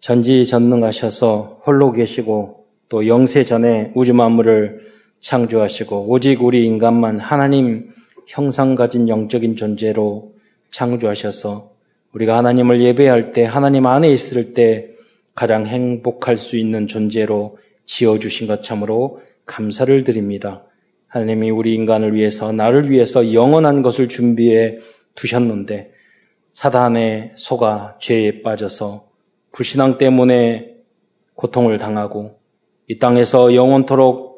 전지전능하셔서 홀로 계시고 또 영세 전에 우주 만물을 창조하시고 오직 우리 인간만 하나님 형상 가진 영적인 존재로 창조하셔서 우리가 하나님을 예배할 때 하나님 안에 있을 때 가장 행복할 수 있는 존재로 지어주신 것 참으로 감사를 드립니다. 하나님이 우리 인간을 위해서 나를 위해서 영원한 것을 준비해 두셨는데 사단의 소가 죄에 빠져서 불신앙 때문에 고통을 당하고 이 땅에서 영원토록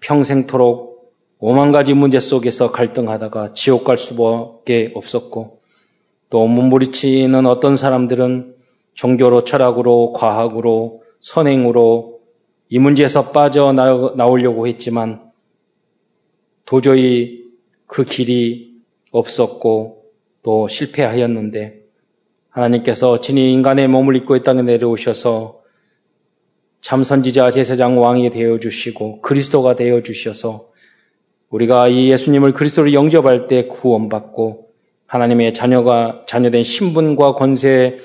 평생토록 오만 가지 문제 속에서 갈등하다가 지옥 갈 수밖에 없었고 또 몸부리치는 어떤 사람들은 종교로 철학으로 과학으로 선행으로 이 문제에서 빠져 나오려고 했지만 도저히 그 길이 없었고 또 실패하였는데 하나님께서 친히 인간의 몸을 입고 이 땅에 내려오셔서 참 선지자 제사장 왕이 되어 주시고 그리스도가 되어 주셔서 우리가 이 예수님을 그리스도로 영접할 때 구원받고 하나님의 자녀가 자녀된 신분과 권세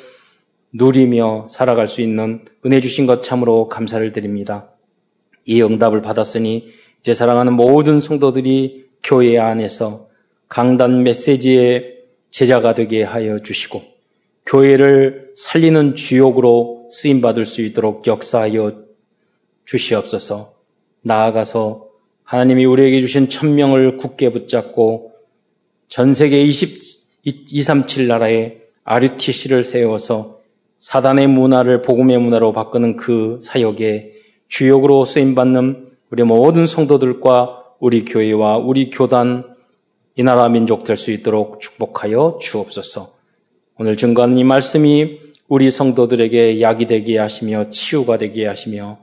누리며 살아갈 수 있는 은혜 주신 것 참으로 감사를 드립니다. 이 응답을 받았으니 이제 사랑하는 모든 성도들이 교회 안에서 강단 메시지의 제자가 되게 하여 주시고 교회를 살리는 주역으로 쓰임 받을 수 있도록 역사하여 주시옵소서. 나아가서 하나님이 우리에게 주신 천명을 굳게 붙잡고 전 세계 20, 237 나라에 RUTC를 세워서 사단의 문화를 복음의 문화로 바꾸는 그 사역에 주역으로 쓰임받는 우리 모든 성도들과 우리 교회와 우리 교단 이 나라 민족 될 수 있도록 축복하여 주옵소서. 오늘 증거하는 이 말씀이 우리 성도들에게 약이 되게 하시며 치유가 되게 하시며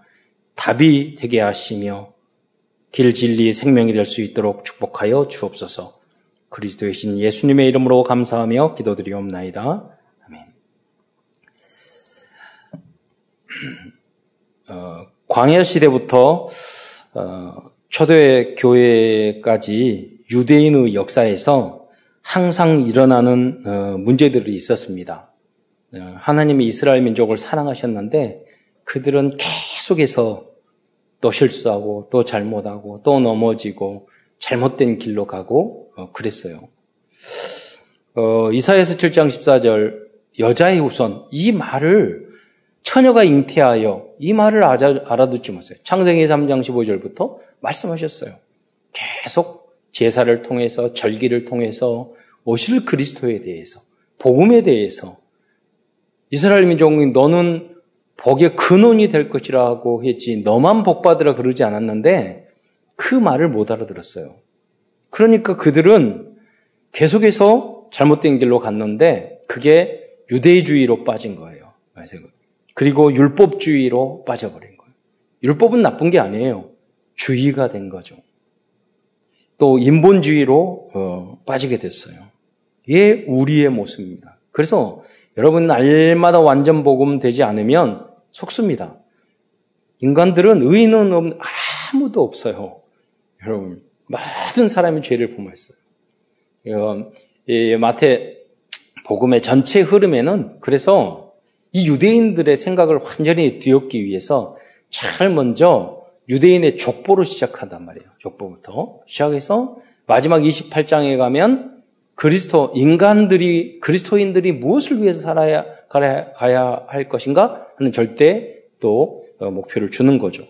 답이 되게 하시며 길 진리 생명이 될 수 있도록 축복하여 주옵소서. 그리스도의 신 예수님의 이름으로 감사하며 기도드리옵나이다. 아멘. 어, 광야 시대부터 어, 초대 교회까지 유대인의 역사에서 항상 일어나는 어, 문제들이 있었습니다. 어, 하나님이 이스라엘 민족을 사랑하셨는데 그들은 계속해서 또 실수하고 또 잘못하고 또 넘어지고 잘못된 길로 가고 어, 그랬어요. 어, 이사에서 7장 14절 여자의 후손 이 말을 처녀가 잉태하여 이 말을 알아듣지 못해요. 창세기 3장 15절부터 말씀하셨어요. 계속 제사를 통해서 절기를 통해서 오실 그리스도에 대해서 복음에 대해서 이스라엘 민족이 너는 복의 근원이 될 것이라고 했지 너만 복 받으라 그러지 않았는데 그 말을 못 알아들었어요. 그러니까 그들은 계속해서 잘못된 길로 갔는데 그게 유대주의로 빠진 거예요. 그리고 율법주의로 빠져버린 거예요. 율법은 나쁜 게 아니에요. 주의가 된 거죠. 또 인본주의로 어, 빠지게 됐어요. 이게 우리의 모습입니다. 그래서 여러분 날마다 완전 복음 되지 않으면 속습니다. 인간들은 의인은 아무도 없어요. 여러분 모든 사람이 죄를 범했어요. 이 마태 복음의 전체 흐름에는 그래서 이 유대인들의 생각을 완전히 뒤엎기 위해서 잘 먼저 유대인의 족보로 시작한단 말이에요. 족보부터 시작해서 마지막 28장에 가면 그리스도 인간들이 그리스도인들이 무엇을 위해서 살아야 가야 할 것인가 하는 절대 또 어, 목표를 주는 거죠.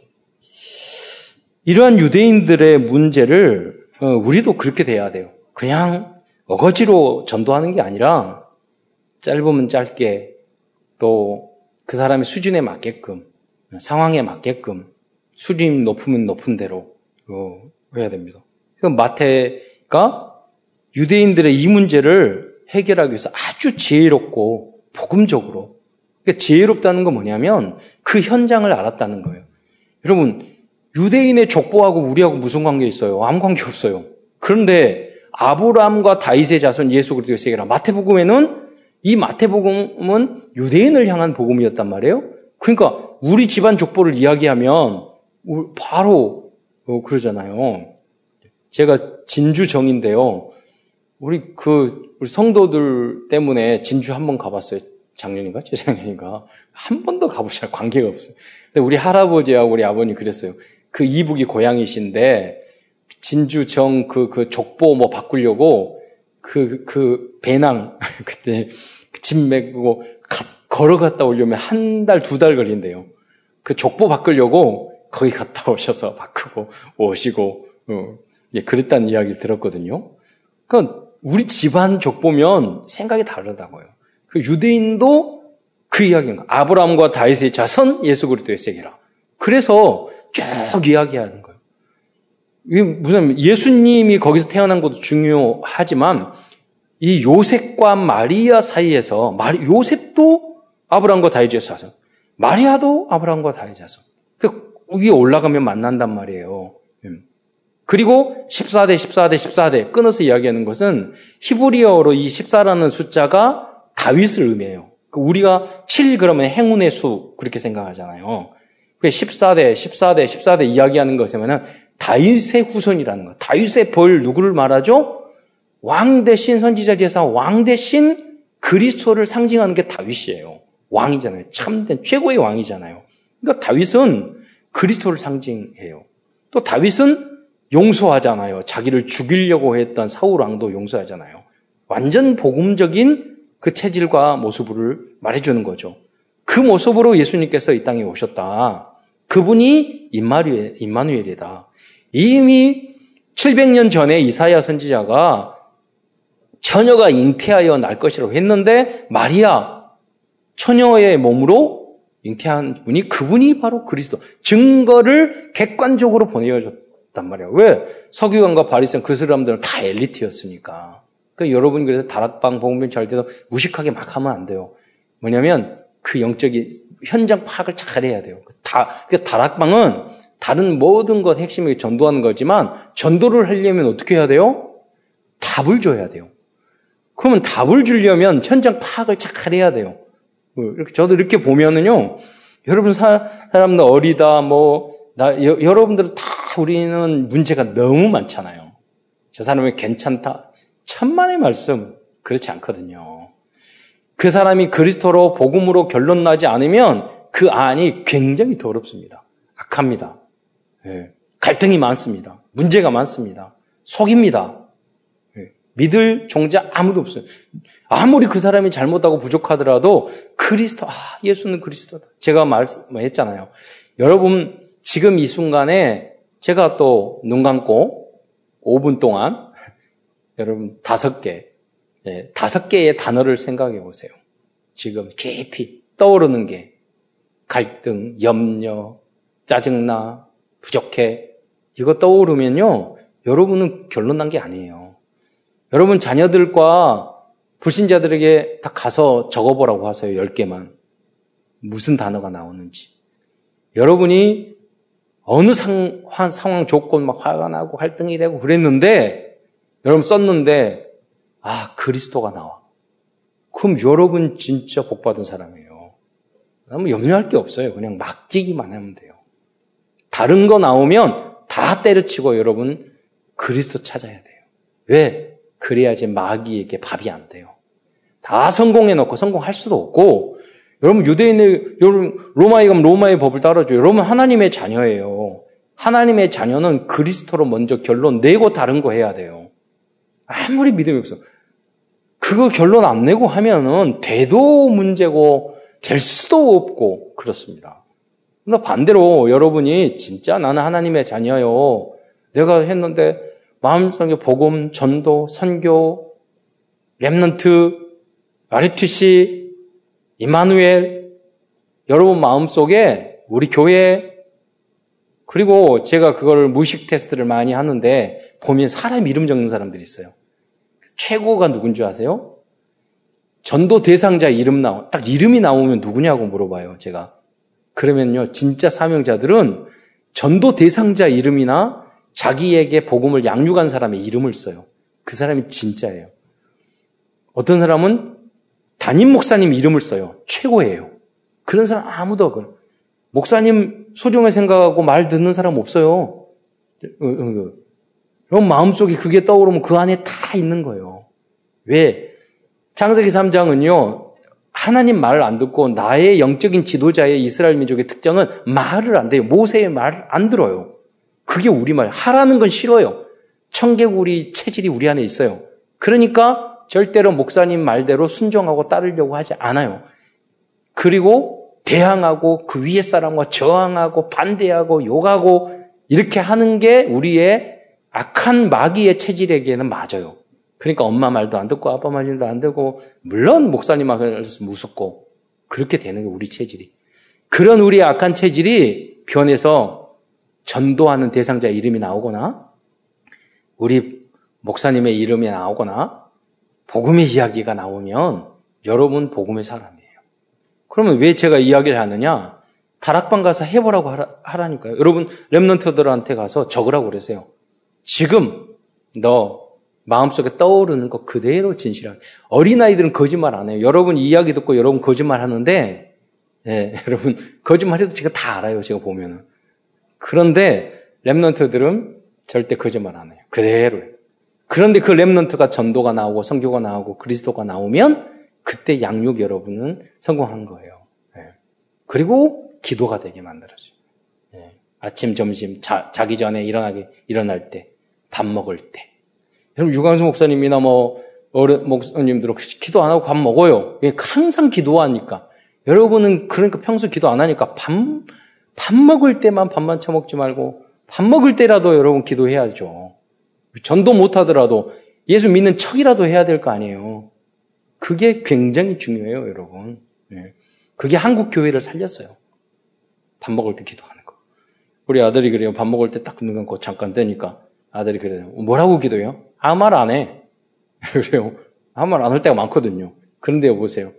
이러한 유대인들의 문제를 어, 우리도 그렇게 돼야 돼요. 그냥 어거지로 전도하는 게 아니라 짧으면 짧게 또 그 사람의 수준에 맞게끔 상황에 맞게끔 수준이 높으면 높은 대로 어, 해야 됩니다. 마태가 유대인들의 이 문제를 해결하기 위해서 아주 지혜롭고 복음적으로 그러니까 지혜롭다는 건 뭐냐면 그 현장을 알았다는 거예요. 여러분 유대인의 족보하고 우리하고 무슨 관계 있어요? 아무 관계 없어요. 그런데 아브라함과 다윗의 자손 예수 그리스도의 세계라 마태복음에는 이 마태복음은 유대인을 향한 복음이었단 말이에요. 그러니까 우리 집안 족보를 이야기하면 바로 어, 그러잖아요. 제가 진주정인데요. 우리 그 우리 성도들 때문에 진주 한 번 가봤어요. 작년인가? 재작년인가? 한 번도 가보지 않고 관계가 없어요. 근데 우리 할아버지하고 우리 아버님 그랬어요. 그 이북이 고향이신데, 진주정 그, 그 족보 뭐 바꾸려고 그, 그 배낭, 그때 짐 메고 가, 걸어갔다 오려면 한 달, 두달 걸린대요. 그 족보 바꾸려고 거기 갔다 오셔서 바꾸고 오시고, 어, 예, 그랬다는 이야기를 들었거든요. 그러니까 우리 집안 족 보면 생각이 다르다고요. 그 유대인도 그 이야기인 가 아브라함과 다윗의 자손 예수 그리스도의 세계라. 그래서 쭉 이야기하는 거예요. 이게 무슨 예수님이 거기서 태어난 것도 중요하지만 이 요셉과 마리아 사이에서 마리, 요셉도 아브라함과 다윗의 자손, 마리아도 아브라함과 다윗의 자손. 그 위에 올라가면 만난단 말이에요. 음. 그리고 14대, 14대, 14대 끊어서 이야기하는 것은 히브리어로 이 14라는 숫자가 다윗을 의미해요. 그 우리가 7 그러면 행운의 수 그렇게 생각하잖아요. 14대, 14대, 14대 이야기하는 것이면은 다윗의 후손이라는 거. 다윗의 벌 누구를 말하죠? 왕 대신 선지자 제사 왕 대신 그리스도를 상징하는 게 다윗이에요. 왕이잖아요. 참된 최고의 왕이잖아요. 그러니까 다윗은 그리스도를 상징해요. 또 다윗은 용서하잖아요. 자기를 죽이려고 했던 사울 왕도 용서하잖아요. 완전 복음적인 그 체질과 모습을 말해주는 거죠. 그 모습으로 예수님께서 이 땅에 오셨다. 그분이 임마누엘, 임마누엘이다. 이미 700년 전에 이사야 선지자가 처녀가 잉태하여 날 것이라고 했는데 마리아 처녀의 몸으로 잉태한 분이 그분이 바로 그리스도. 증거를 객관적으로 보내줬단 말이야. 왜? 서기관과 바리새인 그 사람들은 다 엘리트였으니까. 그러니까 여러분 그래서 다락방 복음변 잘 때도 무식하게 막 하면 안 돼요. 뭐냐면 그 영적인 현장 파악을 잘 해야 돼요. 다, 그 다락방은 다른 모든 것 핵심이 전도하는 거지만 전도를 하려면 어떻게 해야 돼요? 답을 줘야 돼요. 그러면 답을 주려면 현장 파악을 잘 해야 돼요. 뭐 이렇게 저도 이렇게 보면은요, 여러분 사, 람들 어리다, 뭐, 나, 여, 여러분들은 다 우리는 문제가 너무 많잖아요. 저 사람이 괜찮다. 천만의 말씀 그렇지 않거든요. 그 사람이 그리스도로 복음으로 결론 나지 않으면 그 안이 굉장히 더럽습니다. 악합니다. 예. 갈등이 많습니다. 문제가 많습니다. 속입니다. 예. 믿을 종자 아무도 없어요. 아무리 그 사람이 잘못하고 부족하더라도 그리스도, 아, 예수는 그리스도다. 제가 말했잖아요. 여러분, 지금 이 순간에 제가 또 눈 감고 5분 동안 여러분 다섯 개, 예, 다섯 개의 단어를 생각해 보세요. 지금 깊이 떠오르는 게 갈등, 염려, 짜증나, 부족해 이거 떠오르면요 여러분은 결론 난 게 아니에요. 여러분 자녀들과 불신자들에게 다 가서 적어보라고 하세요. 열 개만 무슨 단어가 나오는지. 여러분이 어느 상, 상황 조건 막 화가 나고 갈등이 되고 그랬는데 여러분 썼는데 아 그리스도가 나와. 그럼 여러분 진짜 복 받은 사람이에요. 너무 염려할 게 없어요. 그냥 맡기기만 하면 돼요. 다른 거 나오면 다 때려치고 여러분 그리스도 찾아야 돼요. 왜? 그래야지 마귀에게 밥이 안 돼요. 다 성공해 놓고 성공할 수도 없고 여러분 유대인의 여러분 로마에 가면 로마의 법을 따라줘요. 여러분 하나님의 자녀예요. 하나님의 자녀는 그리스도로 먼저 결론 내고 다른 거 해야 돼요. 아무리 믿음이 없어. 그거 결론 안 내고 하면은 돼도 문제고 될 수도 없고 그렇습니다. 그러나 반대로 여러분이 진짜 나는 하나님의 자녀요. 내가 했는데 마음속에 복음, 전도, 선교, 렘넌트, 아리투시, 이마누엘 여러분 마음속에 우리 교회 그리고 제가 그걸 무식 테스트를 많이 하는데 보면 사람 이름 적는 사람들이 있어요. 최고가 누군지 아세요? 전도 대상자 이름 나오, 딱 이름이 나오면 누구냐고 물어봐요, 제가. 그러면요, 진짜 사명자들은 전도 대상자 이름이나 자기에게 복음을 양육한 사람의 이름을 써요. 그 사람이 진짜예요. 어떤 사람은 담임 목사님 이름을 써요. 최고예요. 그런 사람 아무도 없 목사님 소중히 생각하고 말 듣는 사람 없어요. 그럼 마음속에 그게 떠오르면 그 안에 다 있는 거예요. 왜? 창세기 3장은요, 하나님 말을 안 듣고 나의 영적인 지도자의 이스라엘 민족의 특징은 말을 안 돼요. 모세의 말안 들어요. 그게 우리 말. 하라는 건 싫어요. 청개구리 체질이 우리 안에 있어요. 그러니까 절대로 목사님 말대로 순종하고 따르려고 하지 않아요. 그리고 대항하고 그 위에 사람과 저항하고 반대하고 욕하고 이렇게 하는 게 우리의 악한 마귀의 체질에게는 맞아요. 그러니까 엄마 말도 안 듣고 아빠 말도 안 듣고 물론 목사님 말씀 무섭고 그렇게 되는 게 우리 체질이. 그런 우리의 악한 체질이 변해서 전도하는 대상자 이름이 나오거나 우리 목사님의 이름이 나오거나 복음의 이야기가 나오면 여러분 복음의 사람이에요. 그러면 왜 제가 이야기를 하느냐? 다락방 가서 해보라고 하라, 니까요 여러분 랩런트들한테 가서 적으라고 그러세요. 지금 너 마음속에 떠오르는 거 그대로 진실하게. 어린아이들은 거짓말 안 해요. 여러분 이야기 듣고 여러분 거짓말 하는데, 예, 여러분 거짓말 해도 제가 다 알아요. 제가 보면은. 그런데 랩런트들은 절대 거짓말 안 해요. 그대로요. 그런데 그 랩런트가 전도가 나오고 성교가 나오고 그리스도가 나오면 그때 양육 여러분은 성공한 거예요. 예. 그리고 기도가 되게 만들어져요. 예. 아침, 점심, 자, 자기 전에 일어나게, 일어날 때, 밥 먹을 때. 여러분, 유광수 목사님이나 뭐, 어른 목사님들 기도 안 하고 밥 먹어요. 항상 기도하니까. 여러분은 그러니까 평소 기도 안 하니까 밥, 밥 먹을 때만 밥만 처먹지 말고 밥 먹을 때라도 여러분 기도해야죠. 전도 못 하더라도 예수 믿는 척이라도 해야 될 거 아니에요. 그게 굉장히 중요해요, 여러분. 네. 그게 한국 교회를 살렸어요. 밥 먹을 때 기도하는 거. 우리 아들이 그래요. 밥 먹을 때 딱 눈 감고 잠깐 뜨니까 아들이 그래요. 뭐라고 기도해요? 아무 말 안 해. 그래요. 아무 말 안 할 때가 많거든요. 그런데 보세요.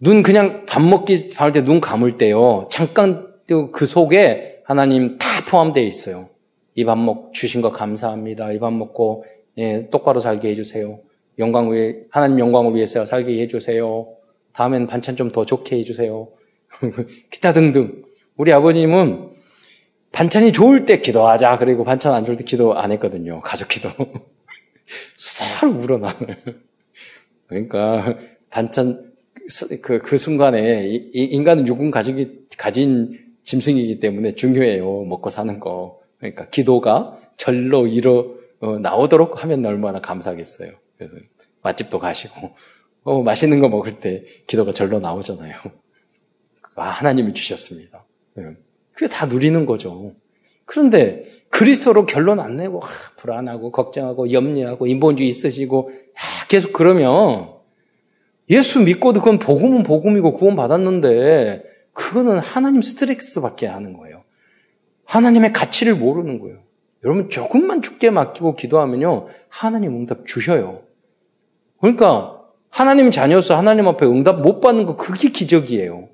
눈 그냥 밥 먹기 할 때 눈 감을 때요. 잠깐 그 속에 하나님 다 포함되어 있어요. 이 밥 먹 주신 거 감사합니다. 이 밥 먹고 예, 똑바로 살게 해주세요. 영광 위 하나님 영광을 위해서 살게 해주세요. 다음엔 반찬 좀 더 좋게 해주세요. 기타 등등. 우리 아버님은 반찬이 좋을 때 기도하자. 그리고 반찬 안 좋을 때 기도 안 했거든요. 가족 기도. 수살 울어나. 그러니까 반찬 그, 그 순간에 이, 인간은 육군 가족이 가진 짐승이기 때문에 중요해요. 먹고 사는 거. 그러니까 기도가 절로 이뤄 어, 나오도록 하면 얼마나 감사하겠어요. 그래서 맛집도 가시고 어, 맛있는 거 먹을 때 기도가 절로 나오잖아요. 아, 하나님이 주셨습니다. 네. 그게 다 누리는 거죠. 그런데 그리스도로 결론 안 내고 아, 불안하고 걱정하고 염려하고 인본주의 있으시고 아, 계속 그러면 예수 믿고도 그건 복음은 복음이고 구원 받았는데 그거는 하나님 스트렉스밖에 하는 거예요. 하나님의 가치를 모르는 거예요. 여러분 조금만 죽게 맡기고 기도하면요 하나님 응답 주셔요. 그러니까 하나님 자녀서 하나님 앞에 응답 못 받는 거 그게 기적이에요.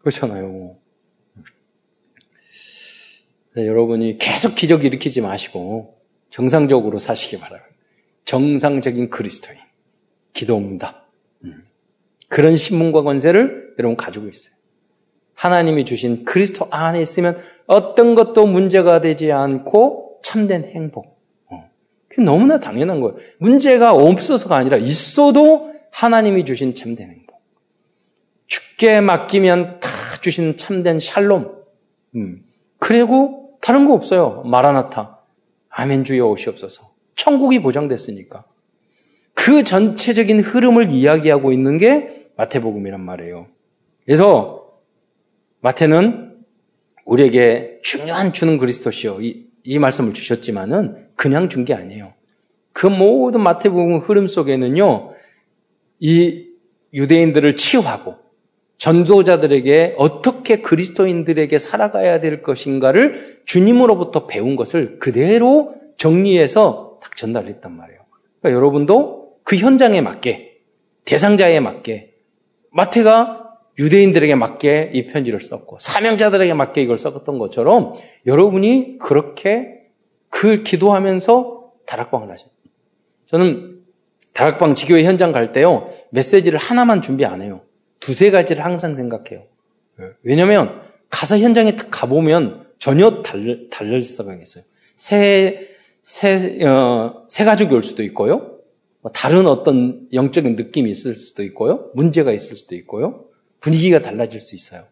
그렇잖아요. 네, 여러분이 계속 기적 일으키지 마시고 정상적으로 사시기 바랍니다. 정상적인 그리스도인. 기도 응답. 음. 그런 신문과 권세를 여러분 가지고 있어요. 하나님이 주신 그리스도 안에 있으면 어떤 것도 문제가 되지 않고 참된 행복. 어. 그게 너무나 당연한 거예요. 문제가 없어서가 아니라 있어도 하나님이 주신 참된 행복. 죽게 맡기면 다 주신 참된 샬롬. 음. 그리고 다른 거 없어요. 마라나타. 아멘 주여 오시옵소서. 천국이 보장됐으니까. 그 전체적인 흐름을 이야기하고 있는 게 마태복음이란 말이에요. 그래서 마태는 우리에게 중요한 주는 그리스도시요. 이, 이 말씀을 주셨지만은 그냥 준 게 아니에요. 그 모든 마태복음 흐름 속에는요, 이 유대인들을 치유하고 전도자들에게 어떻게 그리스도인들에게 살아가야 될 것인가를 주님으로부터 배운 것을 그대로 정리해서 딱 전달했단 말이에요. 그러니까 여러분도 그 현장에 맞게, 대상자에 맞게, 마태가 유대인들에게 맞게 이 편지를 썼고, 사명자들에게 맞게 이걸 썼던 것처럼 여러분이 그렇게 그 기도하면서 다락방을 하죠. 저는 다락방 지교회 현장 갈 때요, 메시지를 하나만 준비 안 해요. 두세 가지를 항상 생각해요. 왜냐면 가서 현장에 딱 가보면 전혀 달릴, 달릴 수가 있어요. 새, 새, 어, 새 가족이 올 수도 있고요. 뭐 다른 어떤 영적인 느낌이 있을 수도 있고요. 문제가 있을 수도 있고요. 분위기가 달라질 수 있어요.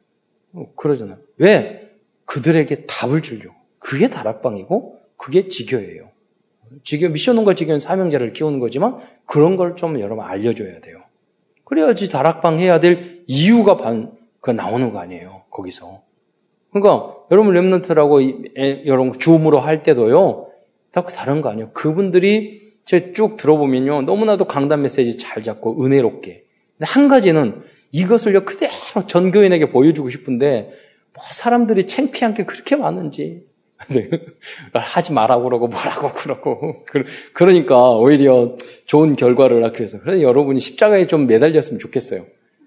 어, 그러잖아요. 왜? 그들에게 답을 주려고. 그게 다락방이고 그게 지교예요. 지교 미션홈과 지교는 사명자를 키우는 거지만 그런 걸 좀 여러분 알려줘야 돼요. 그래야지 다락방 해야 될 이유가 반, 그 나오는 거 아니에요. 거기서. 그러니까 여러분 랩런트라고 여러분 주음으로 할 때도요. 다 다른 거 아니에요. 그분들이 제가 쭉 들어보면요. 너무나도 강단 메시지 잘 잡고 은혜롭게. 근데 한 가지는 이것을요 그대로 전교인에게 보여주고 싶은데 뭐 사람들이 창피한 게 그렇게 많은지 네. 하지 말라고 그러고 뭐라고 그러고 그러니까 오히려 좋은 결과를 낳기 위해서 그래서 여러분이 십자가에 좀 매달렸으면 좋겠어요.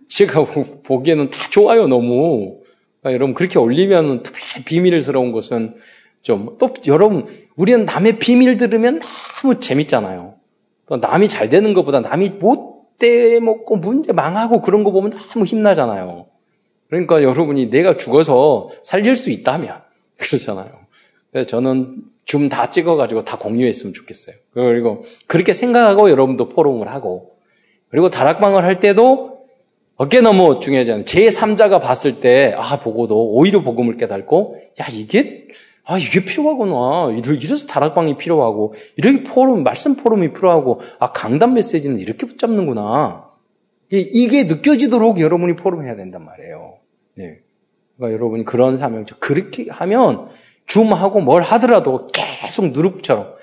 제가 보기에는 다 좋아요 너무 그러니까 여러분 그렇게 올리면 특별히 비밀스러운 것은 좀 또 여러분 우리는 남의 비밀 들으면 너무 재밌잖아요. 남이 잘 되는 것보다 남이 못 돼 먹고 문제 망하고 그런 거 보면 너무 힘나잖아요. 그러니까 여러분이 내가 죽어서 살릴 수 있다면 그러잖아요. 저는 줌다 찍어가지고 다 공유했으면 좋겠어요. 그리고 그렇게 생각하고 여러분도 포럼을 하고 그리고 다락방을 할 때도 어깨 너무 중요하잖아요. 제3자가 봤을 때, 아, 보고도 오히려 복음을 깨닫고, 야, 이게, 아, 이게 필요하구나. 이래서 다락방이 필요하고, 이렇게 포럼, 말씀 포럼이 필요하고, 아, 강단 메시지는 이렇게 붙잡는구나. 이게 느껴지도록 여러분이 포럼해야 된단 말이에요. 네. 그러니까 여러분이 그런 사명, 그렇게 하면 줌하고 뭘 하더라도 계속 누룩처럼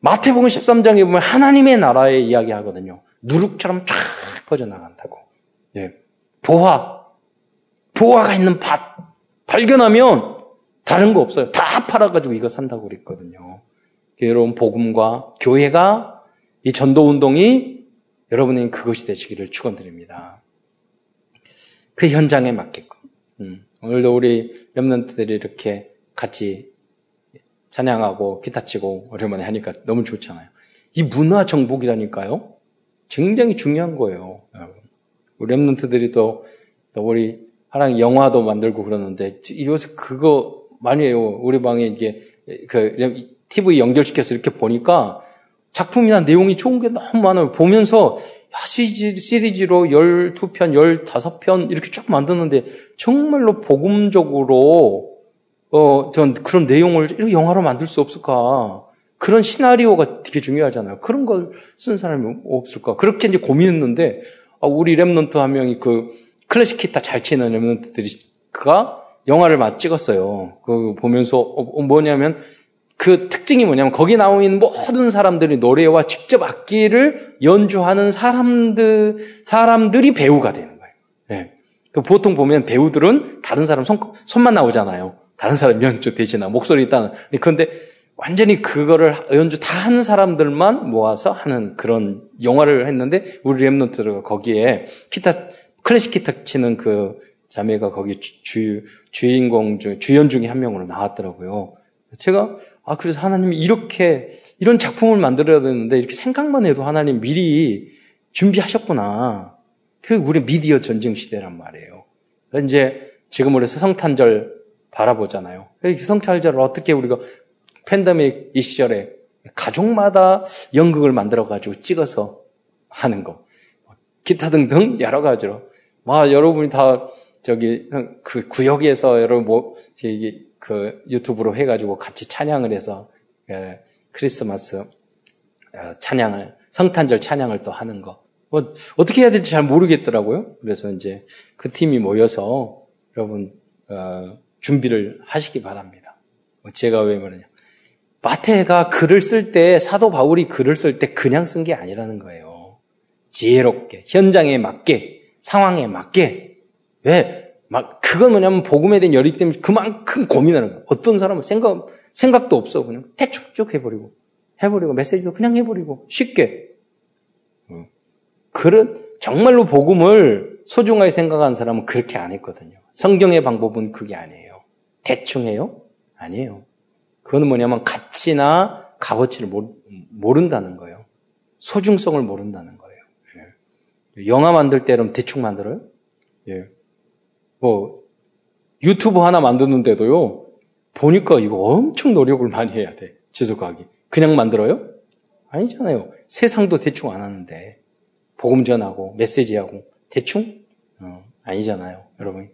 마태복음 13장에 보면 하나님의 나라의 이야기 하거든요. 누룩처럼 쫙 퍼져나간다고. 예. 보화. 보화가 있는 밭. 발견하면 다른 거 없어요. 다 팔아가지고 이거 산다고 그랬거든요. 여러분, 복음과 교회가 이 전도 운동이 여러분의 그것이 되시기를 축원드립니다. 그 현장에 맞게끔. 음. 오늘도 우리 렘런트들이 이렇게 같이 찬양하고 기타 치고 오랜만에 하니까 너무 좋잖아요. 이 문화 정복이라니까요. 굉장히 중요한 거예요. 우리 랩런트들이 또, 또 우리 하랑 영화도 만들고 그러는데 요새 그거 많이 해요. 우리 방에 이게 그 TV 연결시켜서 이렇게 보니까 작품이나 내용이 좋은 게 너무 많아요. 보면서 야, 시리즈로 12편, 15편 이렇게 쭉 만드는데 정말로 복음적으로 어, 전 그런 내용을 영화로 만들 수 없을까? 그런 시나리오가 되게 중요하잖아요. 그런 걸 쓴 사람이 없을까? 그렇게 이제 고민했는데, 아, 우리 remnant 한 명이 그 클래식 기타 잘 치는 remnant들이, 그가 영화를 막 찍었어요. 그 보면서, 어, 어, 뭐냐면, 그 특징이 뭐냐면, 거기 나오 있는 모든 사람들이 노래와 직접 악기를 연주하는 사람들, 사람들이 배우가 되는 거예요. 네. 보통 보면 배우들은 다른 사람 손, 손만 나오잖아요. 다른 사람 연주 대신나 목소리 있다는. 그런데 완전히 그거를 연주 다 하는 사람들만 모아서 하는 그런 영화를 했는데 우리 랩노트가 거기에 기타 클래식 기타 치는 그 자매가 거기 주, 주인공 중 주연 중에 한 명으로 나왔더라고요. 제가 아 그래서 하나님이 이렇게 이런 작품을 만들어야 되는데 이렇게 생각만 해도 하나님 미리 준비하셨구나. 그 우리 미디어 전쟁 시대란 말이에요. 이제 지금 우리 성탄절 바라보잖아요. 성찰절을 어떻게 우리가 팬데믹 이 시절에 가족마다 연극을 만들어가지고 찍어서 하는 거. 기타 등등 여러 가지로. 막 여러분이 다 저기 그 구역에서 여러분 뭐 그 유튜브로 해가지고 같이 찬양을 해서 예, 크리스마스 어, 찬양을 성탄절 찬양을 또 하는 거. 뭐 어떻게 해야 될지 잘 모르겠더라고요. 그래서 이제 그 팀이 모여서 여러분 어, 준비를 하시기 바랍니다. 뭐 제가 왜 말하냐. 마태가 글을 쓸 때, 사도 바울이 글을 쓸 때 그냥 쓴 게 아니라는 거예요. 지혜롭게, 현장에 맞게, 상황에 맞게. 왜? 막, 그건 뭐냐면 복음에 대한 열이 때문에 그만큼 고민하는 거예요. 어떤 사람은 생각, 생각도 없어. 그냥 대충 쭉 해버리고. 해버리고, 메시지도 그냥 해버리고. 쉽게. 그런, 정말로 복음을 소중하게 생각하는 사람은 그렇게 안 했거든요. 성경의 방법은 그게 아니에요. 대충 해요? 아니에요. 그거는 뭐냐면 가치나 값어치를 모른다는 거예요. 소중성을 모른다는 거예요. 예. 영화 만들 때는 대충 만들어요? 예. 뭐 유튜브 하나 만드는데도요. 보니까 이거 엄청 노력을 많이 해야 돼. 지속하기. 그냥 만들어요? 아니잖아요. 세상도 대충 안 하는데. 복음 전하고, 메시지하고, 대충? 어, 아니잖아요. 여러분.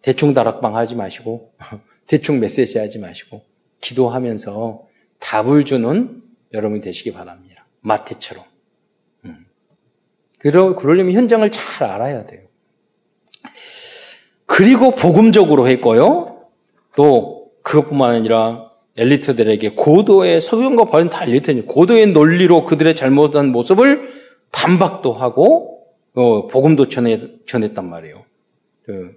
대충 다락방 하지 마시고, 대충 메시지 하지 마시고, 기도하면서 답을 주는 여러분이 되시기 바랍니다. 마태처럼. 음. 그러, 그러려면 현장을 잘 알아야 돼요. 그리고 복음적으로 했고요. 또 그것뿐만 아니라 엘리트들에게 고도의 석연과 바른 다 엘리트니 고도의 논리로 그들의 잘못한 모습을 반박도 하고 어, 복음도 전해, 전했단 말이에요. 그,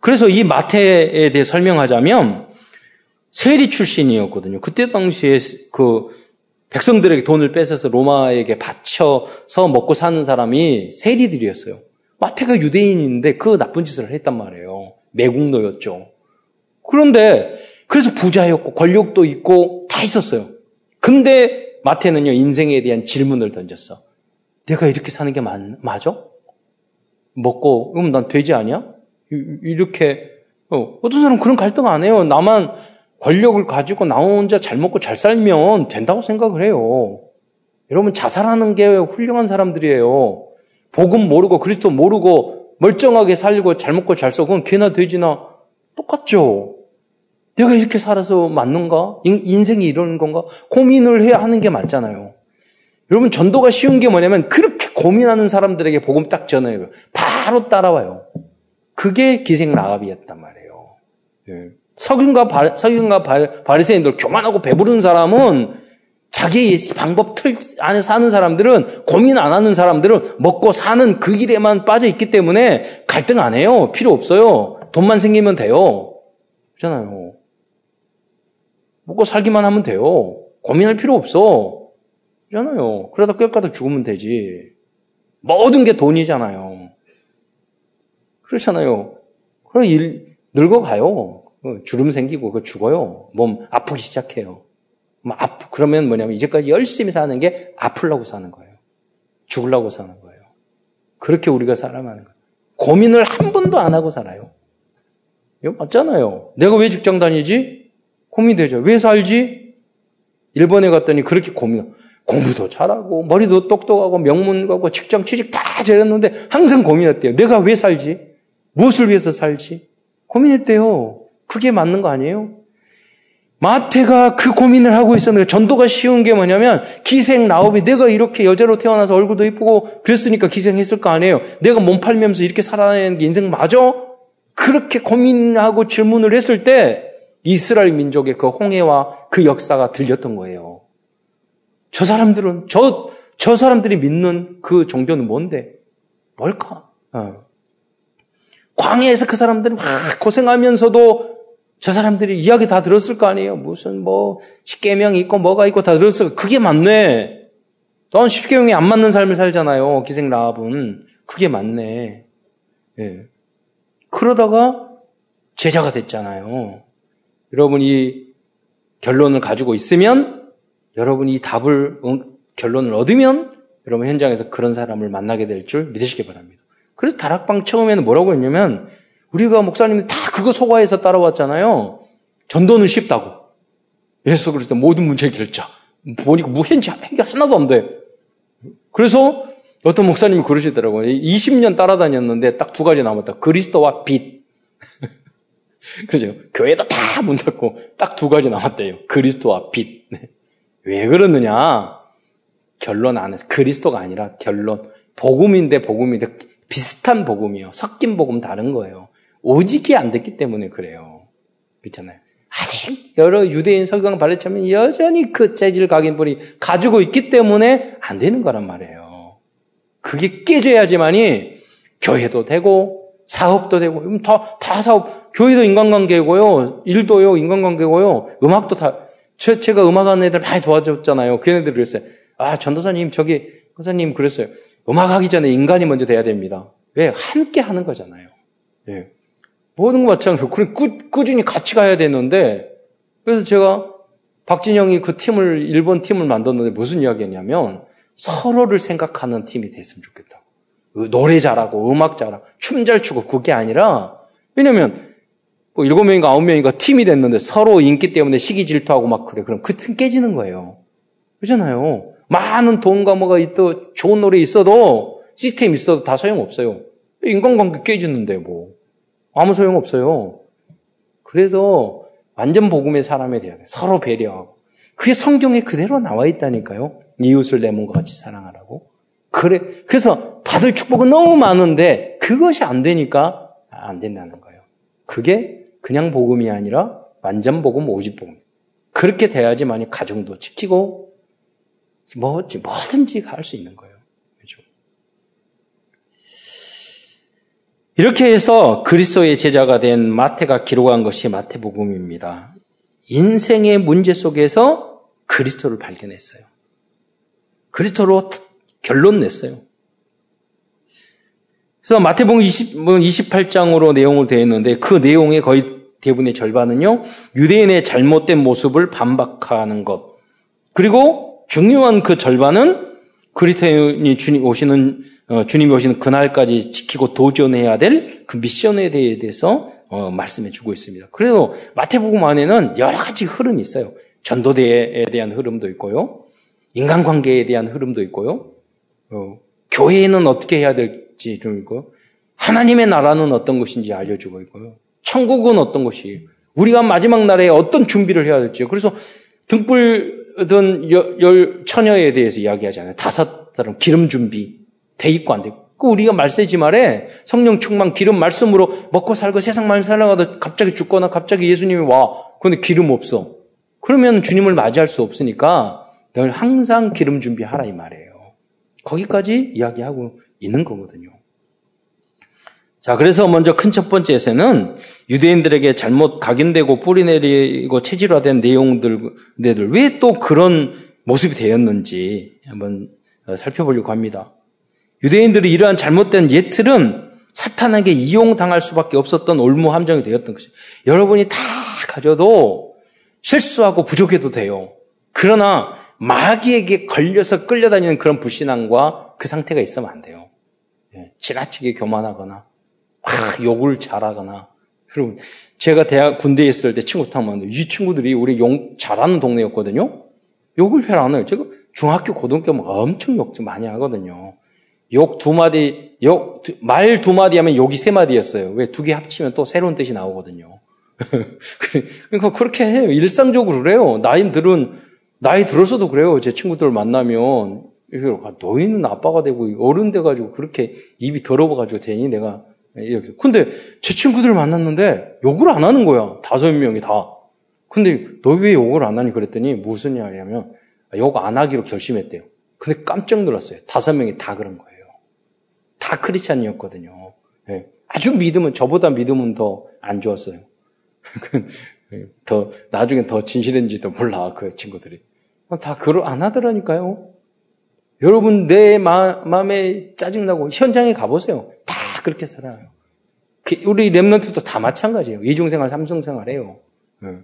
그래서 이 마태에 대해 설명하자면 세리 출신이었거든요. 그때 당시에 그 백성들에게 돈을 뺏어서 로마에게 바쳐서 먹고 사는 사람이 세리들이었어요. 마태가 유대인인데 그 나쁜 짓을 했단 말이에요. 매국노였죠. 그런데 그래서 부자였고 권력도 있고 다 있었어요. 근데 마태는요 인생에 대한 질문을 던졌어. 내가 이렇게 사는 게 맞, 맞아? 먹고 그럼 난 돼지 아니야? 이렇게 어, 어떤 사람은 그런 갈등 안 해요. 나만 권력을 가지고 나 혼자 잘 먹고 잘 살면 된다고 생각을 해요. 여러분 자살하는 게 훌륭한 사람들이에요. 복음 모르고 그리스도 모르고 멀쩡하게 살고 잘 먹고 잘 써. 그건 개나 돼지나 똑같죠. 내가 이렇게 살아서 맞는가? 인생이 이러는 건가? 고민을 해야 하는 게 맞잖아요. 여러분 전도가 쉬운 게 뭐냐면 그렇게 고민하는 사람들에게 복음 딱 전해요. 바로 따라와요. 그게 기생 라합이었단 말이에요. 예. 석윤과 바, 석윤과 바리새인들 교만하고 배부른 사람은 자기 방법 틀 안에 사는 사람들은 고민 안 하는 사람들은 먹고 사는 그 길에만 빠져 있기 때문에 갈등 안 해요. 필요 없어요. 돈만 생기면 돼요. 그렇잖아요. 먹고 살기만 하면 돼요. 고민할 필요 없어. 그렇잖아요. 그러다 꿰까다 죽으면 되지. 모든 게 돈이잖아요. 그렇잖아요. 그럼 일, 늙어가요. 그 주름 생기고 그 죽어요. 몸 아프기 시작해요. 아프, 그러면 뭐냐면 이제까지 열심히 사는 게 아플라고 사는 거예요. 죽으려고 사는 거예요. 그렇게 우리가 살아가는 거예요. 고민을 한 번도 안 하고 살아요. 이거 맞잖아요. 내가 왜 직장 다니지? 고민되죠. 왜 살지? 일본에 갔더니 그렇게 고민, 공부도 잘하고, 머리도 똑똑하고, 명문 가고, 직장 취직 다 잘했는데 항상 고민했대요. 내가 왜 살지? 무엇을 위해서 살지? 고민했대요. 그게 맞는 거 아니에요? 마태가 그 고민을 하고 있었는데 전도가 쉬운 게 뭐냐면 기생 나옵이 내가 이렇게 여자로 태어나서 얼굴도 이쁘고 그랬으니까 기생했을 거 아니에요. 내가 몸 팔면서 이렇게 살아내는 게 인생 맞아? 그렇게 고민하고 질문을 했을 때 이스라엘 민족의 그 홍해와 그 역사가 들렸던 거예요. 저 사람들은 저, 저 사람들이 믿는 그 종교는 뭔데? 뭘까? 어. 광해에서 그 사람들은 막 고생하면서도 저 사람들이 이야기 다 들었을 거 아니에요. 무슨 뭐 십계명 있고 뭐가 있고 다 들었을 거. 그게 맞네. 넌 십계명이 안 맞는 삶을 살잖아요. 기생 라합은 그게 맞네. 예. 그러다가 제자가 됐잖아요. 여러분 이 결론을 가지고 있으면 여러분이 이 답을 결론을 얻으면 여러분 현장에서 그런 사람을 만나게 될 줄 믿으시기 바랍니다. 그래서 다락방 처음에는 뭐라고 했냐면 우리가 목사님들 다 그거 소화해서 따라왔잖아요. 전도는 쉽다고. 예수 그리스도 모든 문제 결자. 보니까 무현지 해결 하나도 안 돼. 그래서 어떤 목사님이 그러시더라고요. 20년 따라다녔는데 딱 두 가지 남았다. 그리스도와 빛. 그죠? 교회도 다 문 닫고 딱 두 가지 남았대요. 그리스도와 빛. 네. 왜 그러느냐? 결론 안에서 그리스도가 아니라 결론. 복음인데 복음인데 비슷한 복음이요. 섞인 복음 다른 거예요. 오직이 안 됐기 때문에 그래요. 그렇잖아요. 아직 여러 유대인 석강 발레처럼 여전히 그 재질 각인벌이 가지고 있기 때문에 안 되는 거란 말이에요. 그게 깨져야지만이 교회도 되고 사업도 되고 다, 다 사업 교회도 인간관계고요 일도요 인간관계고요 음악도 다 제, 제가 음악하는 애들 많이 도와줬잖아요. 그 애들이 그랬어요. 아 전도사님 저기 선사님 그랬어요. 음악하기 전에 인간이 먼저 돼야 됩니다. 왜 함께 하는 거잖아요. 예. 모든 것 마찬가지로 그래 꾸, 꾸준히 같이 가야 되는데 그래서 제가 박진영이 그 팀을 일본 팀을 만들었는데 무슨 이야기냐면 서로를 생각하는 팀이 됐으면 좋겠다. 그 노래 잘하고 음악 잘하고 춤 잘 추고 그게 아니라 왜냐면 뭐 일곱 명인가 아홉 명인가 팀이 됐는데 서로 인기 때문에 시기 질투하고 막 그래. 그럼 그팀 깨지는 거예요. 그렇잖아요. 많은 돈과 뭐가 있도 좋은 노래 있어도 시스템 있어도 다 소용없어요. 인간관계 깨지는데 뭐 아무 소용 없어요. 그래서 완전 복음의 사람이 되어야 돼. 서로 배려하고. 그게 성경에 그대로 나와 있다니까요. 이웃을 내 몸과 같이 사랑하라고. 그래. 그래서 받을 축복은 너무 많은데 그것이 안 되니까 안 된다는 거예요. 그게 그냥 복음이 아니라 완전 복음, 오직 복음. 그렇게 돼야지만이 가정도 지키고 뭐 뭐든지 할 수 있는 거예요. 그렇죠? 이렇게 해서 그리스도의 제자가 된 마태가 기록한 것이 마태복음입니다. 인생의 문제 속에서 그리스도를 발견했어요. 그리스도로 결론 냈어요. 그래서 마태복음 20, 28장으로 내용을 되어 있는데 그 내용의 거의 대부분의 절반은요, 유대인의 잘못된 모습을 반박하는 것. 그리고 중요한 그 절반은 그리스도인이 주님 오시는, 어, 주님이 오시는 그날까지 지키고 도전해야 될 그 미션에 대해서 어, 말씀해 주고 있습니다. 그래서 마태복음 안에는 여러 가지 흐름이 있어요. 전도대에 대한 흐름도 있고요. 인간관계에 대한 흐름도 있고요. 어, 교회는 어떻게 해야 될지 좀 있고, 하나님의 나라는 어떤 것인지 알려주고 있고요. 천국은 어떤 것이, 우리가 마지막 날에 어떤 준비를 해야 될지. 그래서 등불 든열 처녀에 대해서 이야기하잖아요. 다섯 사람 기름 준비 돼 있고 안 돼. 그 우리가 말세지 말에 성령 충만 기름 말씀으로 먹고 살고 세상만 살아가도 갑자기 죽거나 갑자기 예수님이 와. 그런데 기름 없어. 그러면 주님을 맞이할 수 없으니까 늘 항상 기름 준비하라 이 말이에요. 거기까지 이야기하고 있는 거거든요. 자, 그래서 먼저 큰 첫 번째에서는 유대인들에게 잘못 각인되고 뿌리내리고 체질화된 내용들, 왜 또 그런 모습이 되었는지 한번 살펴보려고 합니다. 유대인들이 이러한 잘못된 예틀은 사탄에게 이용당할 수밖에 없었던 올무 함정이 되었던 것이죠. 여러분이 다 가져도 실수하고 부족해도 돼요. 그러나 마귀에게 걸려서 끌려다니는 그런 불신앙과 그 상태가 있으면 안 돼요. 예, 지나치게 교만하거나 막 욕을 잘하거나 여러분 제가 대학 군대에 있을 때 친구 탐하는데 이 친구들이 우리 용 잘하는 동네였거든요. 욕을 잘안 해요. 제가 중학교 고등학교 엄청 욕 많이 하거든요. 욕 두 마디 욕 말 두 마디 하면 욕이 세 마디였어요. 왜 두 개 합치면 또 새로운 뜻이 나오거든요. 그러니까 그렇게 해요. 일상적으로 그래요. 나이들은 나이 들어서도 그래요. 제 친구들 만나면 너희는 아빠가 되고 어른 돼가지고 그렇게 입이 더러워가지고 되니 내가 이렇게. 근데 제 친구들 만났는데 욕을 안 하는 거야. 다섯 명이 다. 근데 너 왜 욕을 안 하니 그랬더니 무슨 이야기냐면 욕 안 하기로 결심했대요. 근데 깜짝 놀랐어요. 다섯 명이 다 그런 거예요. 다 크리스찬이었거든요. 네. 아주 믿음은 저보다 믿음은 더 안 좋았어요. 더 나중에 더 진실인지도 몰라 그 친구들이 다 그걸 안 하더라니까요. 여러분 내 마, 마음에 짜증나고 현장에 가보세요. 다 그렇게 살아요. 그, 우리 랩런트도 다 마찬가지예요. 이중생활, 삼중생활해요. 네.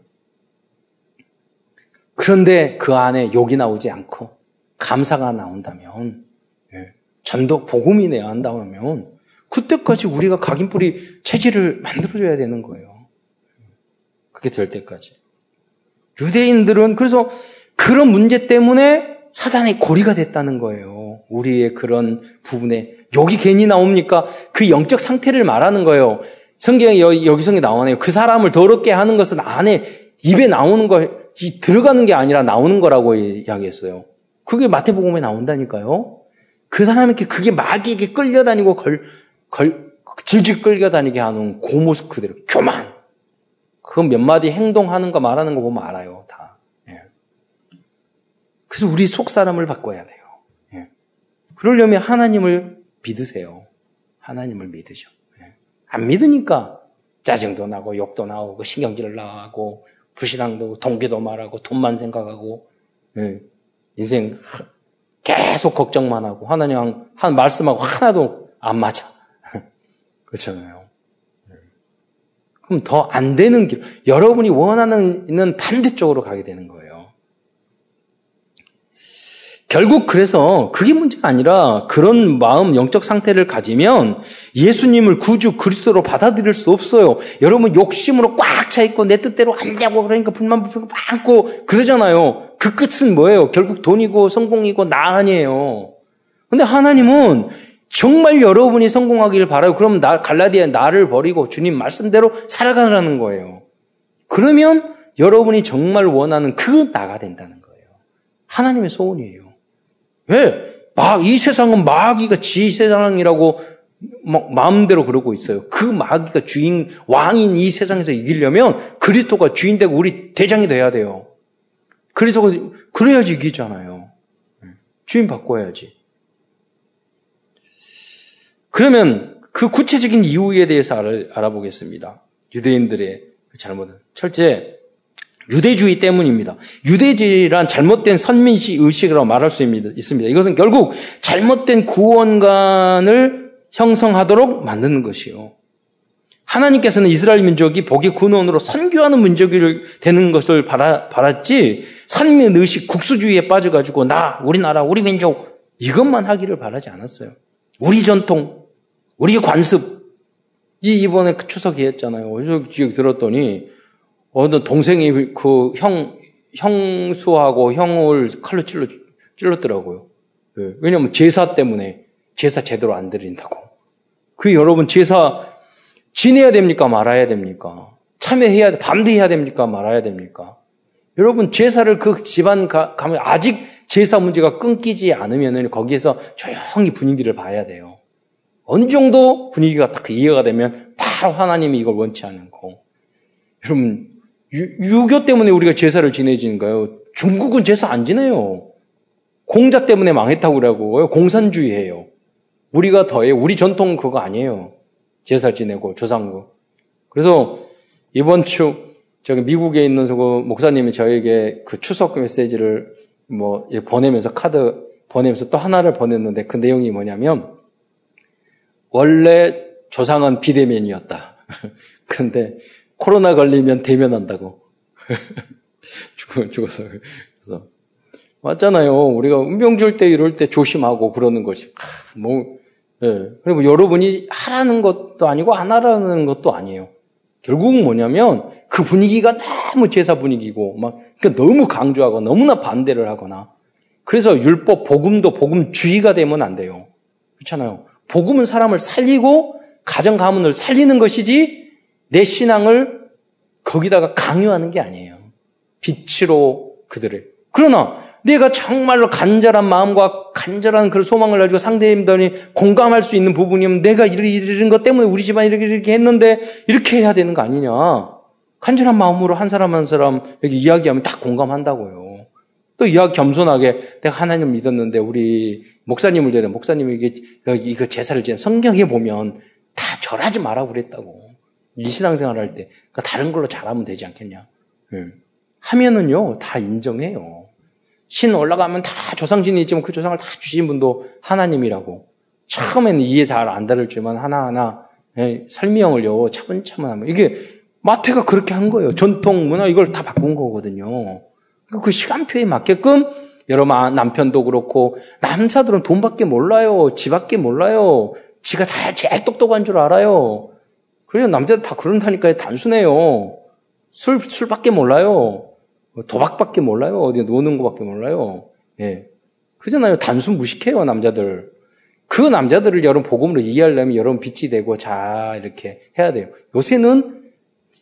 그런데 그 안에 욕이 나오지 않고 감사가 나온다면 네. 전도 복음이 내야 한다면 그때까지 우리가 각인뿌리 체질을 만들어줘야 되는 거예요. 그게 될 때까지. 유대인들은 그래서 그런 문제 때문에 사단의 고리가 됐다는 거예요. 우리의 그런 부분에. 여기 괜히 나옵니까? 그 영적 상태를 말하는 거예요. 성경에 여기 성에 나오네요. 그 사람을 더럽게 하는 것은 안에 입에 나오는 거, 들어가는 게 아니라 나오는 거라고 이야기했어요. 그게 마태복음에 나온다니까요. 그 사람에게 그게 마귀에게 끌려다니고 걸, 걸, 질질 끌려다니게 하는 그 모습 그대로. 교만. 그 몇 마디 행동하는 거 말하는 거 보면 알아요, 다. 예. 그래서 우리 속 사람을 바꿔야 돼요. 예. 그러려면 하나님을 믿으세요. 하나님을 믿으셔. 예. 안 믿으니까 짜증도 나고 욕도 나오고 신경질 나고 불신앙도 동기도 말하고 돈만 생각하고 예. 인생 계속 걱정만 하고 하나님 한 말씀하고 하나도 안 맞아. 그렇잖아요. 그럼 더 안 되는 길, 여러분이 원하는 반대쪽으로 가게 되는 거예요. 결국 그래서 그게 문제가 아니라 그런 마음 영적 상태를 가지면 예수님을 구주 그리스도로 받아들일 수 없어요. 여러분 욕심으로 꽉 차 있고 내 뜻대로 안 되고 그러니까 불만 불평 많고 그러잖아요. 그 끝은 뭐예요? 결국 돈이고 성공이고 나 아니에요. 근데 하나님은 정말 여러분이 성공하기를 바라요. 그럼 나 갈라디아 나를 버리고 주님 말씀대로 살아가라는 거예요. 그러면 여러분이 정말 원하는 그 나가 된다는 거예요. 하나님의 소원이에요. 왜? 막, 이 세상은 마귀가 지 세상이라고 막 마음대로 그러고 있어요. 그 마귀가 주인, 왕인 이 세상에서 이기려면 그리스도가 주인 되고 우리 대장이 돼야 돼요. 그리스도가, 그래야지 이기잖아요. 주인 바꿔야지. 그러면 그 구체적인 이유에 대해서 알아보겠습니다. 유대인들의 잘못은. 첫째, 유대주의 때문입니다. 유대주의란 잘못된 선민시 의식이라고 말할 수 있습니다. 이것은 결국 잘못된 구원관을 형성하도록 만드는 것이요. 하나님께서는 이스라엘 민족이 복의 근원으로 선교하는 민족이 되는 것을 바라, 바랐지 선민 의식 국수주의에 빠져가지고 나 우리나라 우리 민족 이것만 하기를 바라지 않았어요. 우리 전통 우리 관습 이 이번에 추석에 했잖아요. 어디서 들었더니 어느 동생이 그 형, 형수하고 형을 칼로 찔러, 찔렀더라고요. 네. 왜냐면 제사 때문에 제사 제대로 안 드린다고. 그 여러분 제사 지내야 됩니까? 말아야 됩니까? 참여해야, 반대해야 됩니까? 말아야 됩니까? 여러분 제사를 그 집안 가, 가면 아직 제사 문제가 끊기지 않으면 거기에서 조용히 분위기를 봐야 돼요. 어느 정도 분위기가 딱 이해가 되면 바로 하나님이 이걸 원치 않는 거. 여러분 유, 교 때문에 우리가 제사를 지내지는가요? 중국은 제사 안 지내요. 공자 때문에 망했다고 그러고 공산주의예요. 우리가 더해 우리 전통 그거 아니에요. 제사 지내고 조상고. 그래서 이번 주 저기 미국에 있는 그 목사님이 저에게 그 추석 메시지를 뭐 보내면서 카드 보내면서 또 하나를 보냈는데 그 내용이 뭐냐면 원래 조상은 비대면이었다. 그런데 코로나 걸리면 대면한다고. 죽어, 죽어서. 그래서. 맞잖아요. 우리가 운병 줄 때 이럴 때 조심하고 그러는 거지. 아, 뭐, 예. 그리고 여러분이 하라는 것도 아니고 안 하라는 것도 아니에요. 결국은 뭐냐면 그 분위기가 너무 제사 분위기고 막 그러니까 너무 강조하고 너무나 반대를 하거나 그래서 율법 복음도 복음주의가 되면 안 돼요. 그렇잖아요. 복음은 사람을 살리고 가정 가문을 살리는 것이지 내 신앙을 거기다가 강요하는 게 아니에요. 빛으로 그들을. 그러나 내가 정말로 간절한 마음과 간절한 그런 소망을 가지고 상대인들이 공감할 수 있는 부분이면 내가 이런 것 때문에 우리 집안 이렇게 이렇게 했는데 이렇게 해야 되는 거 아니냐. 간절한 마음으로 한 사람 한 사람 여기 이야기하면 다 공감한다고요. 또 이야기 겸손하게 내가 하나님 믿었는데 우리 목사님을 대는 목사님에게 이거 제사를 지내 성경에 보면 다 절하지 마라 그랬다고. 이 신앙생활 할 때. 그러니까 다른 걸로 잘하면 되지 않겠냐. 음. 하면은요, 다 인정해요. 신 올라가면 다 조상진이 있지만 그 조상을 다 주신 분도 하나님이라고. 처음에는 이해 잘 안 다를지만 하나하나 예, 설명을요, 차분차분 하면. 이게 마태가 그렇게 한 거예요. 전통 문화 이걸 다 바꾼 거거든요. 그 시간표에 맞게끔 여러분 아, 남편도 그렇고 남자들은 돈밖에 몰라요. 지밖에 몰라요. 지가 다 제일 똑똑한 줄 알아요. 그래요. 남자들 다 그런다니까요. 단순해요. 술, 술밖에 몰라요. 도박밖에 몰라요. 어디 노는 거밖에 몰라요. 예. 그잖아요. 단순 무식해요, 남자들. 그 남자들을 여러분 복음으로 이해하려면 여러분 빛이 되고 자, 이렇게 해야 돼요. 요새는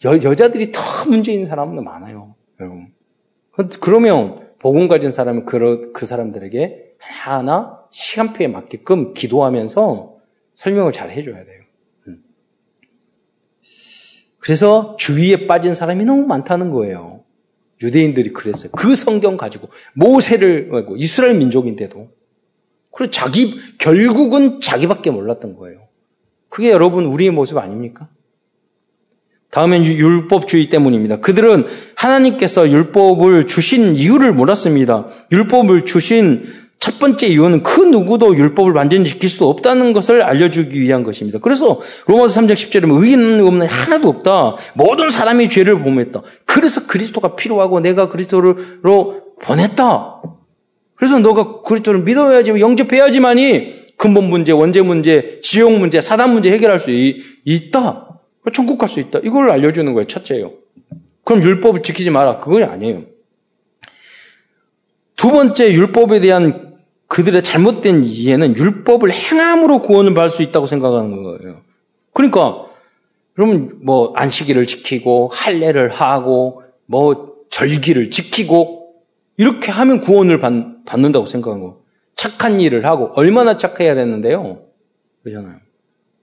여, 여자들이 더 문제 있는 사람은 많아요. 여러분. 그러면 복음 가진 사람은 그, 그 사람들에게 하나 시간표에 맞게끔 기도하면서 설명을 잘 해줘야 돼요. 그래서 주위에 빠진 사람이 너무 많다는 거예요. 유대인들이 그랬어요. 그 성경 가지고 모세를 알고 이스라엘 민족인데도 그리고 자기 결국은 자기밖에 몰랐던 거예요. 그게 여러분 우리의 모습 아닙니까? 다음엔 율법주의 때문입니다. 그들은 하나님께서 율법을 주신 이유를 몰랐습니다. 율법을 주신 첫 번째 이유는 그 누구도 율법을 완전히 지킬 수 없다는 것을 알려주기 위한 것입니다. 그래서 로마서 3장 10절에 의인 없는 하나도 없다. 모든 사람이 죄를 범했다. 그래서 그리스도가 필요하고 내가 그리스도로 보냈다. 그래서 너가 그리스도를 믿어야지, 영접해야지만이 근본 문제, 원죄 문제, 지옥 문제, 사단 문제 해결할 수 있, 다 천국 갈 수 있다. 이걸 알려주는 거예요, 첫째요. 그럼 율법을 지키지 마라. 그건 아니에요. 두 번째 율법에 대한 그들의 잘못된 이해는 율법을 행함으로 구원을 받을 수 있다고 생각하는 거예요. 그러니까 그러면 뭐 안식일을 지키고 할례를 하고 뭐 절기를 지키고 이렇게 하면 구원을 받, 는다고 생각하는 거. 착한 일을 하고 얼마나 착해야 되는데요. 그러잖아요.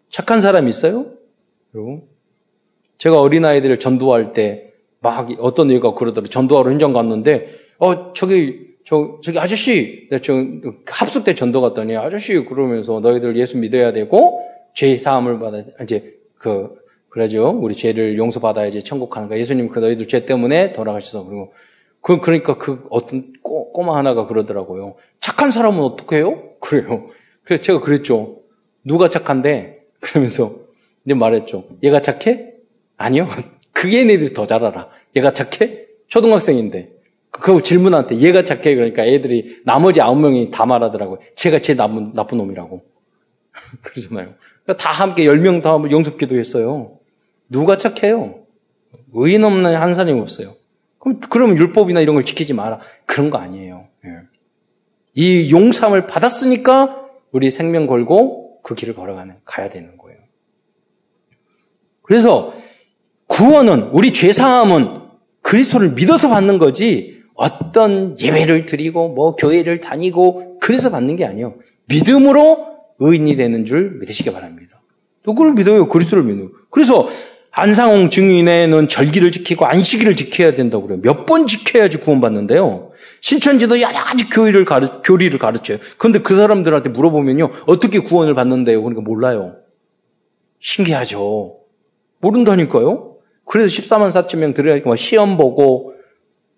착한 사람 있어요? 여러분? 제가 어린아이들을 전도할 때 막 어떤 애가 그러더라고요. 전도하러 현장 갔는데 어 저기 저, 저기 아저씨, 저 합숙 때 전도 갔더니 아저씨 그러면서 너희들 예수 믿어야 되고 죄 사함을 받아 이제 그 그러죠. 우리 죄를 용서받아야지 천국 가는 거야. 예수님 그 너희들 죄 때문에 돌아가셔서 그리고 그 그러니까 그 어떤 꼬, 꼬마 하나가 그러더라고요. 착한 사람은 어떻게 해요? 그래요. 그래서 제가 그랬죠. 누가 착한데? 그러면서 이제 말했죠. 얘가 착해? 아니요. 그게 얘네들이 더 잘 알아. 얘가 착해? 초등학생인데. 그 질문한테 얘가 착해 그러니까 애들이 나머지 아홉 명이 다 말하더라고요. 제가 제일 나쁜 나쁜 놈이라고. 그러잖아요. 그러니까 다 함께 열 명 다 영접 기도했어요. 누가 착해요? 의인 없는 한 사람이 없어요. 그럼, 그럼 율법이나 이런 걸 지키지 마라. 그런 거 아니에요. 예. 이 용sam을 받았으니까 우리 생명 걸고 그 길을 걸어가는, 가야 되는 거예요. 그래서 구원은, 우리 죄사함은 그리스도를 믿어서 받는 거지 어떤 예배를 드리고 뭐 교회를 다니고 그래서 받는 게 아니에요. 믿음으로 의인이 되는 줄 믿으시기 바랍니다. 누구를 믿어요? 그리스도를 믿어요. 그래서 안상홍 증인에는 절기를 지키고 안식일을 지켜야 된다고 그래요. 몇 번 지켜야지 구원받는데요. 신천지도 여러 가지 교리를 가르, 교리를 가르쳐요. 그런데 그 사람들한테 물어보면요. 어떻게 구원을 받는데요? 그러니까 몰라요. 신기하죠. 모른다니까요. 그래서 14만 4천 명 들어가니까 시험 보고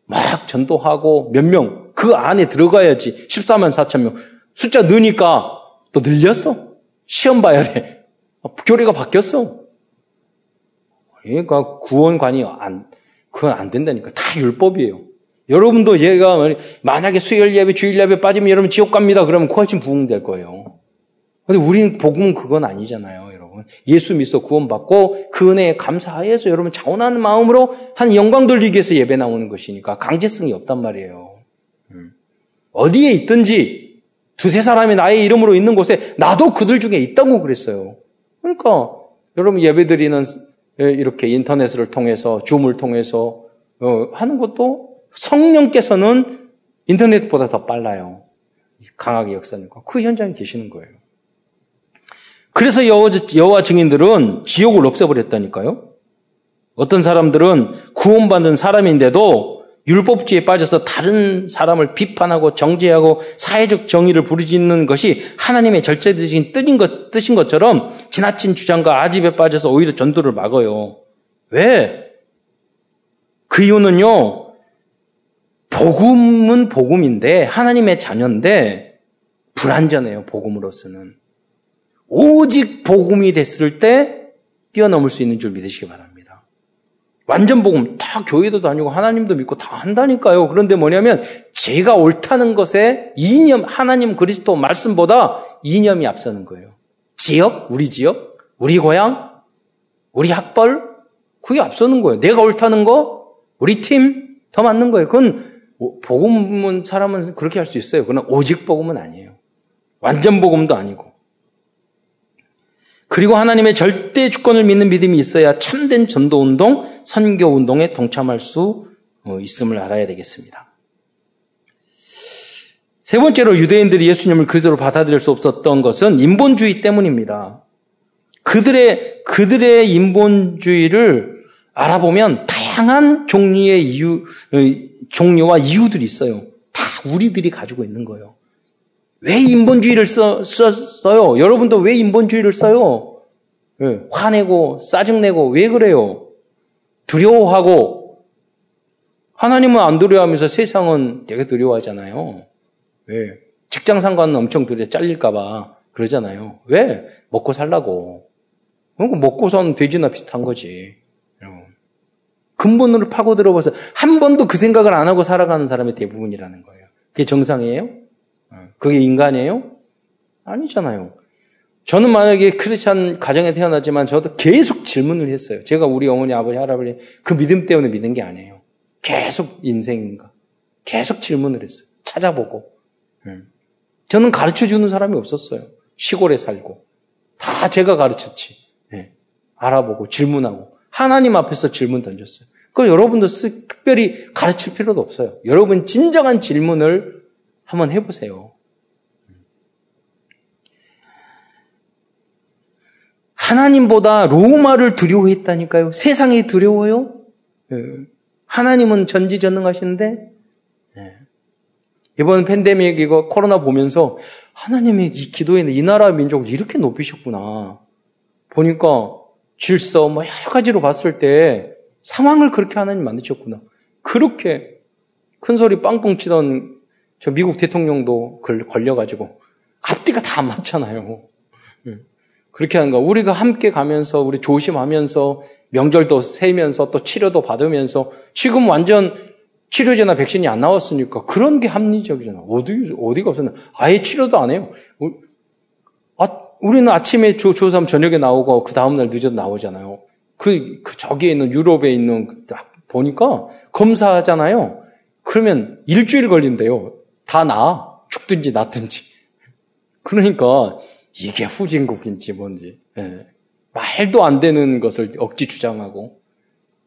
막 전도하고 몇 명, 그 안에 들어가야지 14만 4천 명. 숫자 느니까 또 늘렸어. 시험 봐야 돼. 교리가 바뀌었어. 그러니까 구원관이 안, 그건 안 된다니까. 다 율법이에요. 여러분도 얘가 만약에 수요일 예배, 주일 예배 빠지면 여러분 지옥 갑니다. 그러면 훨씬 부흥될 거예요. 근데 우리는 복음은 그건 아니잖아요. 예수 믿어 구원받고 그 은혜에 감사하여서 여러분 자원하는 마음으로 한 영광 돌리기 위해서 예배 나오는 것이니까 강제성이 없단 말이에요. 음. 어디에 있든지 두세 사람이 나의 이름으로 있는 곳에 나도 그들 중에 있다고 그랬어요. 그러니까 여러분 예배 드리는 예, 이렇게 인터넷을 통해서 줌을 통해서 어, 하는 것도 성령께서는 인터넷보다 더 빨라요. 강하게 역사니까 그 현장에 계시는 거예요. 그래서 여호와 증인들은 지옥을 없애버렸다니까요. 어떤 사람들은 구원받은 사람인데도 율법주의에 빠져서 다른 사람을 비판하고 정죄하고 사회적 정의를 부르짖는 것이 하나님의 절제되신 뜻인, 것, 뜻인 것처럼 지나친 주장과 아집에 빠져서 오히려 전도를 막어요. 왜? 그 이유는요, 복음은 복음인데, 하나님의 자녀인데, 불완전해요, 복음으로서는. 오직 복음이 됐을 때 뛰어넘을 수 있는 줄 믿으시기 바랍니다. 완전 복음 다 교회도 다니고 하나님도 믿고 다 한다니까요. 그런데 뭐냐면 제가 옳다는 것에 이념 하나님 그리스도 말씀보다 이념이 앞서는 거예요. 지역, 우리 지역, 우리 고향, 우리 학벌 그게 앞서는 거예요. 내가 옳다는 거, 우리 팀 더 맞는 거예요. 그건 복음은 사람은 그렇게 할 수 있어요. 그러나 오직 복음은 아니에요. 완전 복음도 아니고. 그리고 하나님의 절대 주권을 믿는 믿음이 있어야 참된 전도 운동, 선교 운동에 동참할 수 어, 있음을 알아야 되겠습니다. 세 번째로 유대인들이 예수님을 그리스도로 받아들일 수 없었던 것은 인본주의 때문입니다. 그들의 그들의 인본주의를 알아보면 다양한 종류의 이유 어, 종류와 이유들이 있어요. 다 우리들이 가지고 있는 거예요. 왜 인본주의를 써, 요 여러분도 왜 인본주의를 써요? 네, 화내고 짜증내고 왜 그래요? 두려워하고 하나님은 안 두려워하면서 세상은 되게 두려워하잖아요. 왜? 직장 상관은 엄청 두려 워 잘릴까봐 그러잖아요. 왜? 먹고 살라고. 먹고선 돼지나 비슷한 거지. 근본으로 파고 들어봐서 한 번도 그 생각을 안 하고 살아가는 사람의 대부분이라는 거예요. 그게 정상이에요? 그게 인간이에요? 아니잖아요. 저는 만약에 크리스찬 가정에 태어났지만 저도 계속 질문을 했어요. 제가 우리 어머니, 아버지, 할아버지 그 믿음 때문에 믿은 게 아니에요. 계속 인생인가. 계속 질문을 했어요. 찾아보고. 저는 가르쳐 주는 사람이 없었어요. 시골에 살고. 다 제가 가르쳤지. 네. 알아보고 질문하고. 하나님 앞에서 질문 던졌어요. 그 여러분도 특별히 가르칠 필요도 없어요. 여러분 진정한 질문을 한번 해보세요. 하나님보다 로마를 두려워했다니까요. 세상이 두려워요? 예. 하나님은 전지전능하신데 예. 이번 팬데믹 이거 코로나 보면서 하나님이 이 기도에는 이 나라 민족을 이렇게 높이셨구나. 보니까 질서 뭐 여러 가지로 봤을 때 상황을 그렇게 하나님 만드셨구나. 그렇게 큰 소리 빵빵 치던 저 미국 대통령도 걸려가지고 앞뒤가 다 맞잖아요. 예. 그렇게 하는 거. 우리가 함께 가면서 우리 조심하면서 명절도 세면서 또 치료도 받으면서 지금 완전 치료제나 백신이 안 나왔으니까 그런 게 합리적이잖아. 어디 어디가 없었나? 아예 치료도 안 해요. 아, 우리는 아침에 조, 조삼 저녁에 나오고 그 다음 날 늦어도 나오잖아요. 그, 그 저기에 있는 유럽에 있는 딱 보니까 검사하잖아요. 그러면 일주일 걸린대요. 다 나. 죽든지 낫든지. 그러니까 이게 후진국인지 뭔지. 예. 말도 안 되는 것을 억지 주장하고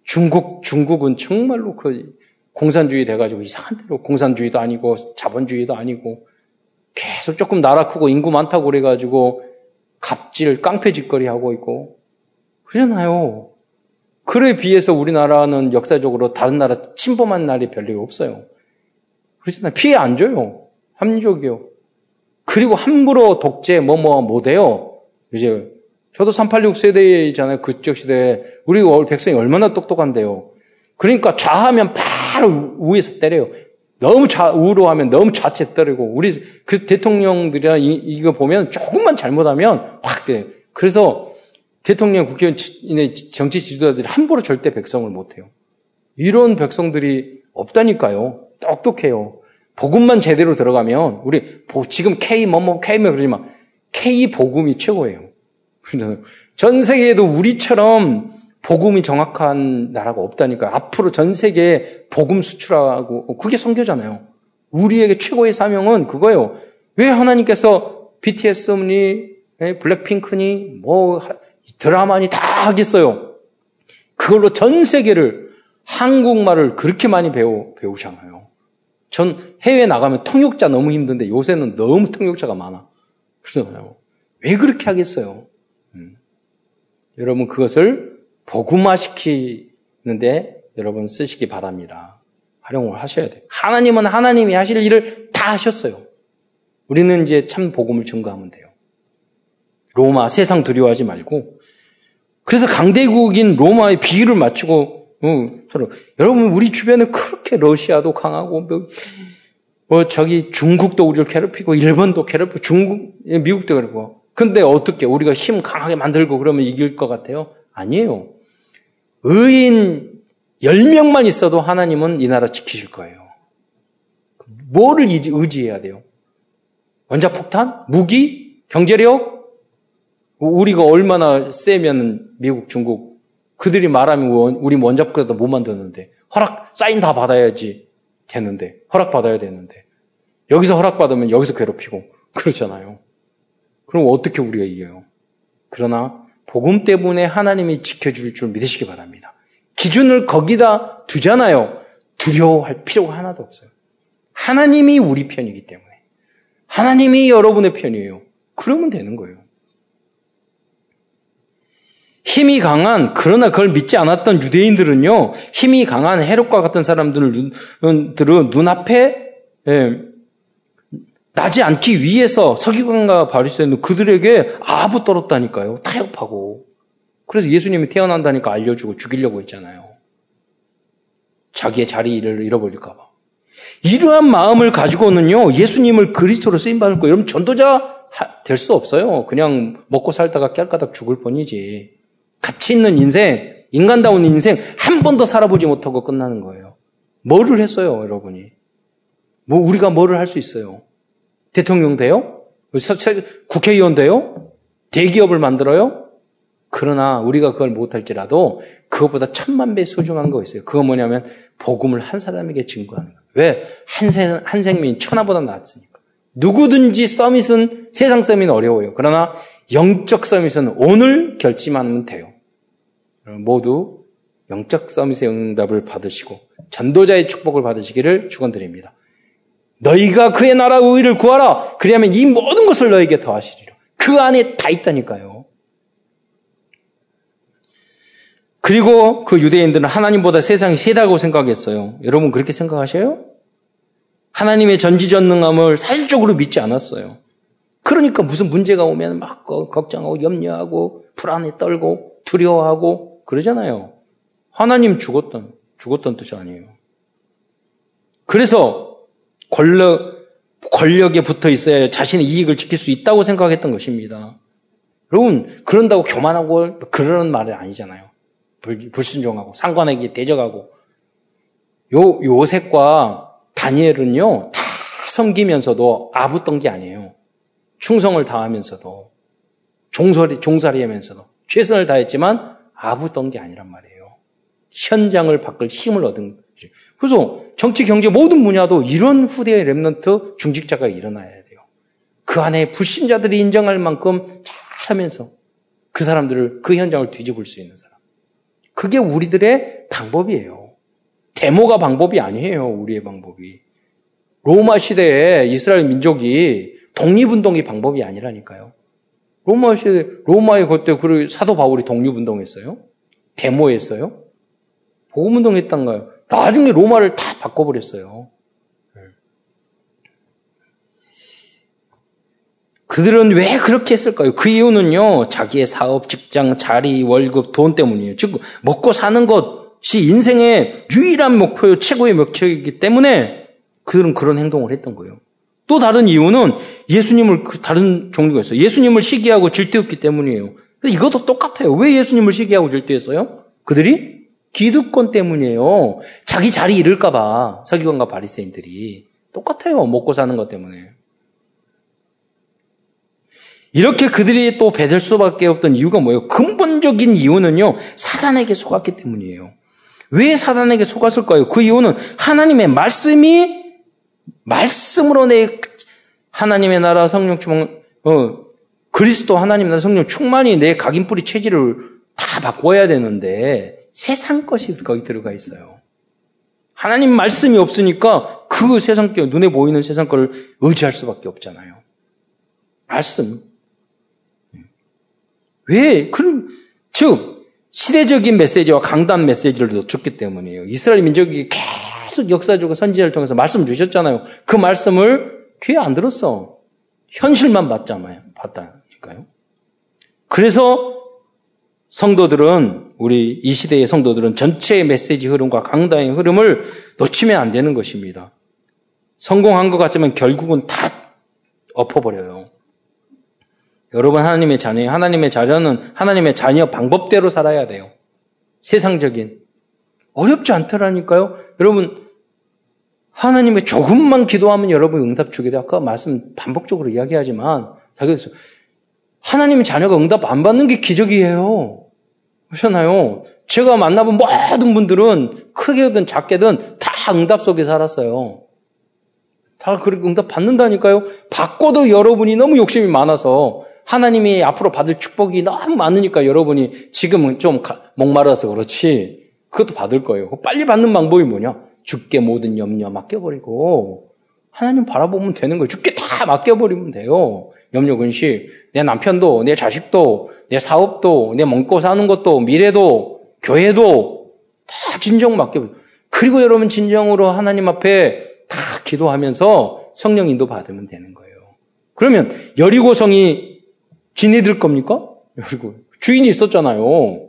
중국 중국은 정말로 그 공산주의 돼가지고 이상한 대로 공산주의도 아니고 자본주의도 아니고 계속 조금 나라 크고 인구 많다고 그래가지고 갑질 깡패 짓거리 하고 있고 그러잖아요. 그에 비해서 우리나라는 역사적으로 다른 나라 침범한 날이 별로 없어요. 그렇잖아요. 피해 안 줘요. 합리적이요. 그리고 함부로 독재 뭐뭐 못해요. 이제 저도 386 세대이잖아요. 그쪽 시대에 우리 백성이 얼마나 똑똑한데요. 그러니까 좌하면 바로 위에서 때려요. 너무 좌우로 하면 너무 좌측 때리고 우리 그 대통령들이나 이, 거 보면 조금만 잘못하면 확 돼. 그래서 대통령 국회의원 정치 지도자들이 함부로 절대 백성을 못해요. 이런 백성들이 없다니까요. 똑똑해요. 복음만 제대로 들어가면 우리 지금 K 뭐뭐 K면 그러지만 K 복음이 최고예요. 전 세계에도 우리처럼 복음이 정확한 나라가 없다니까. 앞으로 전 세계에 복음 수출하고 그게 성교잖아요. 우리에게 최고의 사명은 그거예요. 왜 하나님께서 BTS니 예, 블랙핑크니 뭐 드라마니 다 하겠어요. 그걸로 전 세계를 한국말을 그렇게 많이 배우 배우잖아요. 전 해외 나가면 통역자 너무 힘든데 요새는 너무 통역자가 많아. 그러잖아요. 왜 그렇게 하겠어요? 음. 여러분 그것을 복음화 시키는데 여러분 쓰시기 바랍니다. 활용을 하셔야 돼요. 하나님은 하나님이 하실 일을 다 하셨어요. 우리는 이제 참 복음을 증거하면 돼요. 로마 세상 두려워하지 말고 그래서 강대국인 로마의 비유를 맞추고 어, 서로. 여러분, 우리 주변에 그렇게 러시아도 강하고, 뭐, 뭐, 저기 중국도 우리를 괴롭히고, 일본도 괴롭히고, 중국, 예, 미국도 괴롭히고. 근데 어떻게 우리가 힘 강하게 만들고 그러면 이길 것 같아요? 아니에요. 의인 10명만 있어도 하나님은 이 나라 지키실 거예요. 뭐를 의지해야 돼요? 원자폭탄? 무기? 경제력? 우리가 얼마나 세면 미국, 중국 그들이 말하면 우리 원자폭탄도 못 만드는데 허락 사인 다 받아야지 되는데 허락 받아야 되는데 여기서 허락 받으면 여기서 괴롭히고 그렇잖아요. 그럼 어떻게 우리가 이겨요? 그러나 복음 때문에 하나님이 지켜줄 줄 믿으시기 바랍니다. 기준을 거기다 두잖아요. 두려워할 필요가 하나도 없어요. 하나님이 우리 편이기 때문에 하나님이 여러분의 편이에요. 그러면 되는 거예요. 힘이 강한 그러나 그걸 믿지 않았던 유대인들은요 힘이 강한 헤롯과 같은 사람들은 눈앞에 예, 나지 않기 위해서 서기관과 바리새인은 그들에게 아부 떨었다니까요. 타협하고. 그래서 예수님이 태어난다니까 알려주고 죽이려고 했잖아요. 자기의 자리를 잃어버릴까봐. 이러한 마음을 가지고는요 예수님을 그리스도로 쓰임 받을 거 여러분 전도자 될 수 없어요. 그냥 먹고 살다가 깨알까닥 죽을 뿐이지 가치 있는 인생, 인간다운 인생 한 번도 살아보지 못하고 끝나는 거예요. 뭐를 했어요, 여러분이? 뭐 우리가 뭐를 할 수 있어요? 대통령 돼요? 국회의원 돼요? 대기업을 만들어요? 그러나 우리가 그걸 못할지라도 그것보다 천만 배 소중한 거 있어요. 그거 뭐냐면 복음을 한 사람에게 증거하는 거예요. 왜? 한, 생, 한 생민 천하보다 낫으니까. 누구든지 서밋은 세상 서밋은 어려워요. 그러나 영적 서밋은 오늘 결심하면 돼요. 모두 영적 서밋의 응답을 받으시고 전도자의 축복을 받으시기를 축원드립니다. 너희가 그의 나라 의를 구하라. 그리하면 이 모든 것을 너에게 더하시리라. 그 안에 다 있다니까요. 그리고 그 유대인들은 하나님보다 세상이 세다고 생각했어요. 여러분 그렇게 생각하셔요? 하나님의 전지전능함을 사실적으로 믿지 않았어요. 그러니까 무슨 문제가 오면 막 걱정하고 염려하고 불안에 떨고 두려워하고 그러잖아요. 하나님 죽었던 죽었던 뜻이 아니에요. 그래서 권력 권력에 붙어 있어야 자신의 이익을 지킬 수 있다고 생각했던 것입니다. 여러분 그런다고 교만하고 그러는 말이 아니잖아요. 불, 불순종하고 상관에게 대적하고 요 요셉과 다니엘은요 다 섬기면서도 아부던 게 아니에요. 충성을 다하면서도 종살이 종살이하면서도 최선을 다했지만 아부던 게 아니란 말이에요. 현장을 바꿀 힘을 얻은 거죠. 그래서 정치, 경제 모든 분야도 이런 후대의 랩런트 중직자가 일어나야 돼요. 그 안에 불신자들이 인정할 만큼 잘하면서 그 사람들을 그 현장을 뒤집을 수 있는 사람. 그게 우리들의 방법이에요. 데모가 방법이 아니에요. 우리의 방법이. 로마 시대에 이스라엘 민족이 독립운동이 방법이 아니라니까요. 로마 시대, 로마에 그때 그 사도 바울이 독립운동했어요? 데모했어요? 복음운동했던가요? 나중에 로마를 다 바꿔버렸어요. 그들은 왜 그렇게 했을까요? 그 이유는요, 자기의 사업, 직장, 자리, 월급, 돈 때문이에요. 즉, 먹고 사는 것이 인생의 유일한 목표요, 최고의 목표이기 때문에 그들은 그런 행동을 했던 거예요. 또 다른 이유는 예수님을, 그 다른 종류가 있어요. 예수님을 시기하고 질투했기 때문이에요. 이것도 똑같아요. 왜 예수님을 시기하고 질투했어요? 그들이 기득권 때문이에요. 자기 자리 잃을까봐 서기관과 바리새인들이 똑같아요. 먹고 사는 것 때문에. 이렇게 그들이 또 배될 수밖에 없던 이유가 뭐예요? 근본적인 이유는요, 사단에게 속았기 때문이에요. 왜 사단에게 속았을까요? 그 이유는 하나님의 말씀이, 말씀으로 내 하나님의 나라 성령 충만, 어, 그리스도 하나님 나라 성령 충만이 내 각인 뿌리 체질을 다 바꿔야 되는데, 세상 것이 거기 들어가 있어요. 하나님 말씀이 없으니까 그 세상 것, 눈에 보이는 세상 것을 의지할 수밖에 없잖아요. 말씀. 왜? 그럼, 즉, 시대적인 메시지와 강단 메시지를 놓쳤기 때문이에요. 이스라엘 민족이 계속 역사적으로 선지자를 통해서 말씀 주셨잖아요. 그 말씀을 귀에 안 들었어. 현실만 봤잖아요. 봤다니까요. 그래서 성도들은 우리 이 시대의 성도들은 전체의 메시지 흐름과 강단의 흐름을 놓치면 안 되는 것입니다. 성공한 것 같지만 결국은 다 엎어버려요. 여러분 하나님의 자녀, 하나님의 자녀는 하나님의 자녀 방법대로 살아야 돼요. 세상적인 어렵지 않더라니까요. 여러분 하나님의 조금만 기도하면 여러분 응답 주게 돼. 아까 말씀 반복적으로 이야기하지만 자기에서 하나님의 자녀가 응답 안 받는 게 기적이에요. 그렇잖아요. 제가 만나본 모든 분들은 크게든 작게든 다 응답 속에 살았어요. 다 그렇게 응답 받는다니까요. 받고도 여러분이 너무 욕심이 많아서 하나님이 앞으로 받을 축복이 너무 많으니까 여러분이 지금은 좀 목마라서 그렇지. 그것도 받을 거예요. 빨리 받는 방법이 뭐냐? 죽게 모든 염려 맡겨버리고 하나님 바라보면 되는 거예요. 죽게 다 맡겨버리면 돼요. 염려 근심, 내 남편도, 내 자식도, 내 사업도, 내 먹고 사는 것도, 미래도, 교회도 다 진정 맡겨. 그리고 여러분 진정으로 하나님 앞에 다 기도하면서 성령 인도 받으면 되는 거예요. 그러면 여리고성이 진이 들 겁니까? 여리고 주인이 있었잖아요.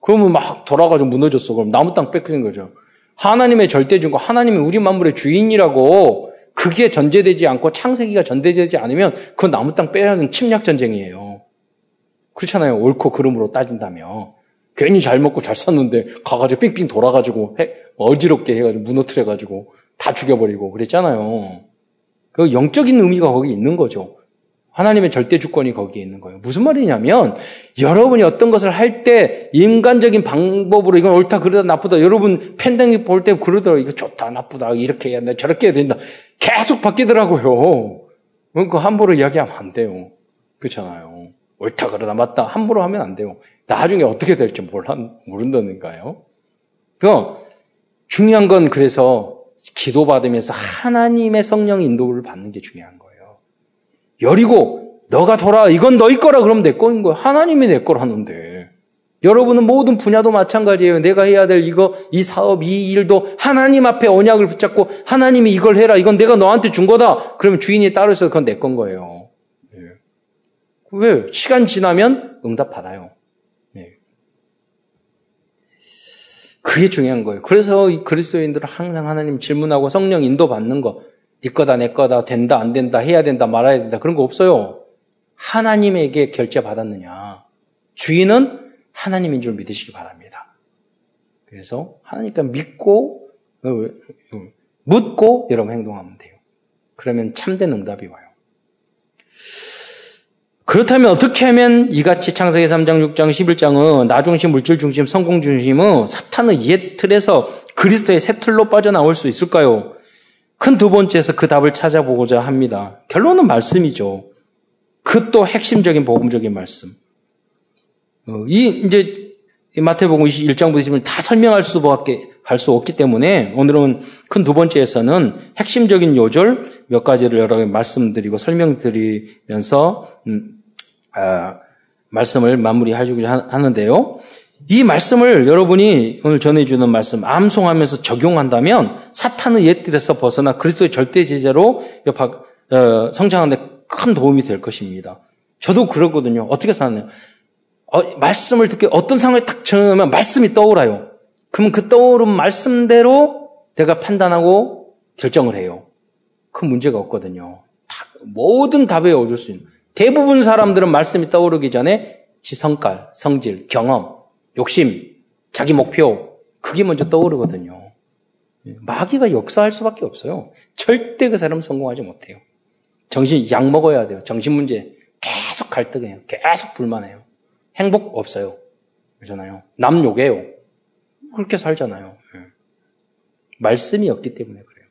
그러면 막 돌아가지고 무너졌어. 그럼 나무 땅 뺏기는 거죠. 하나님의 절대주고 하나님이 우리 만물의 주인이라고 그게 전제되지 않고 창세기가 전제되지 않으면 그 나무 땅 빼앗은 침략 전쟁이에요. 그렇잖아요. 옳고 그름으로 따진다며. 괜히 잘 먹고 잘 샀는데 가가지고 삥삥 돌아가지고 해, 어지럽게 해가지고 무너뜨려가지고 다 죽여버리고 그랬잖아요. 그 영적인 의미가 거기 있는 거죠. 하나님의 절대 주권이 거기에 있는 거예요. 무슨 말이냐면 여러분이 어떤 것을 할 때 인간적인 방법으로 이건 옳다 그러다 나쁘다 여러분 팬데믹 볼 때 그러더라고 이거 좋다 나쁘다 이렇게 해야 된다 저렇게 해야 된다 계속 바뀌더라고요. 그러니까 함부로 이야기하면 안 돼요. 그렇잖아요. 옳다 그러다 맞다 함부로 하면 안 돼요. 나중에 어떻게 될지 몰라 모른다는가요. 그 중요한 건 그래서 기도 받으면서 하나님의 성령 인도를 받는 게 중요한 거예요. 여리고 너가 돌아 이건 너희 거라 그러면 내 거인 거야. 하나님이 내 거라는데. 여러분은 모든 분야도 마찬가지예요. 내가 해야 될 이거, 이 사업, 이 일도 하나님 앞에 언약을 붙잡고 하나님이 이걸 해라. 이건 내가 너한테 준 거다. 그러면 주인이 있어서 그건 내 건 거예요. 네. 왜? 시간 지나면 응답 받아요. 네. 그게 중요한 거예요. 그래서 그리스도인들은 항상 하나님 질문하고 성령 인도 받는 거. 네 거다 내 거다 된다 안 된다 해야 된다 말아야 된다 그런 거 없어요. 하나님에게 결제 받았느냐. 주인은 하나님인 줄 믿으시기 바랍니다. 그래서 하나님께 믿고 어, 어, 묻고 여러분 행동하면 돼요. 그러면 참된 응답이 와요. 그렇다면 어떻게 하면 이같이 창세기 3장, 6장, 11장은 나중심, 물질 중심, 성공 중심은 사탄의 옛 틀에서 그리스도의 새 틀로 빠져나올 수 있을까요? 큰 두 번째에서 그 답을 찾아보고자 합니다. 결론은 말씀이죠. 그 또 핵심적인 복음적인 말씀. 어, 이 이제 마태복음 21장 보시면 다 설명할 수밖에 할 수 없기 때문에 오늘은 큰 두 번째에서는 핵심적인 요절 몇 가지를 여러 가지 말씀드리고 설명드리면서 음, 아, 말씀을 마무리하려고 하는데요. 이 말씀을 여러분이 오늘 전해주는 말씀 암송하면서 적용한다면 사탄의 옛 뜻에서 벗어나 그리스도의 절대 제자로 어, 성장하는 데 큰 도움이 될 것입니다. 저도 그러거든요. 어떻게 사느냐. 어, 말씀을 듣게 어떤 상황에 딱 정하면 말씀이 떠오라요. 그러면 그 떠오른 말씀대로 내가 판단하고 결정을 해요. 큰 문제가 없거든요. 다, 모든 답에 얻을 수 있는. 대부분 사람들은 말씀이 떠오르기 전에 지성깔, 성질, 경험, 욕심, 자기 목표, 그게 먼저 떠오르거든요. 마귀가 역사할 수밖에 없어요. 절대 그 사람 성공하지 못해요. 정신, 약 먹어야 돼요. 정신 문제. 계속 갈등해요. 계속 불만해요. 행복 없어요. 그러잖아요. 남 욕해요. 그렇게 살잖아요. 예. 말씀이 없기 때문에 그래요.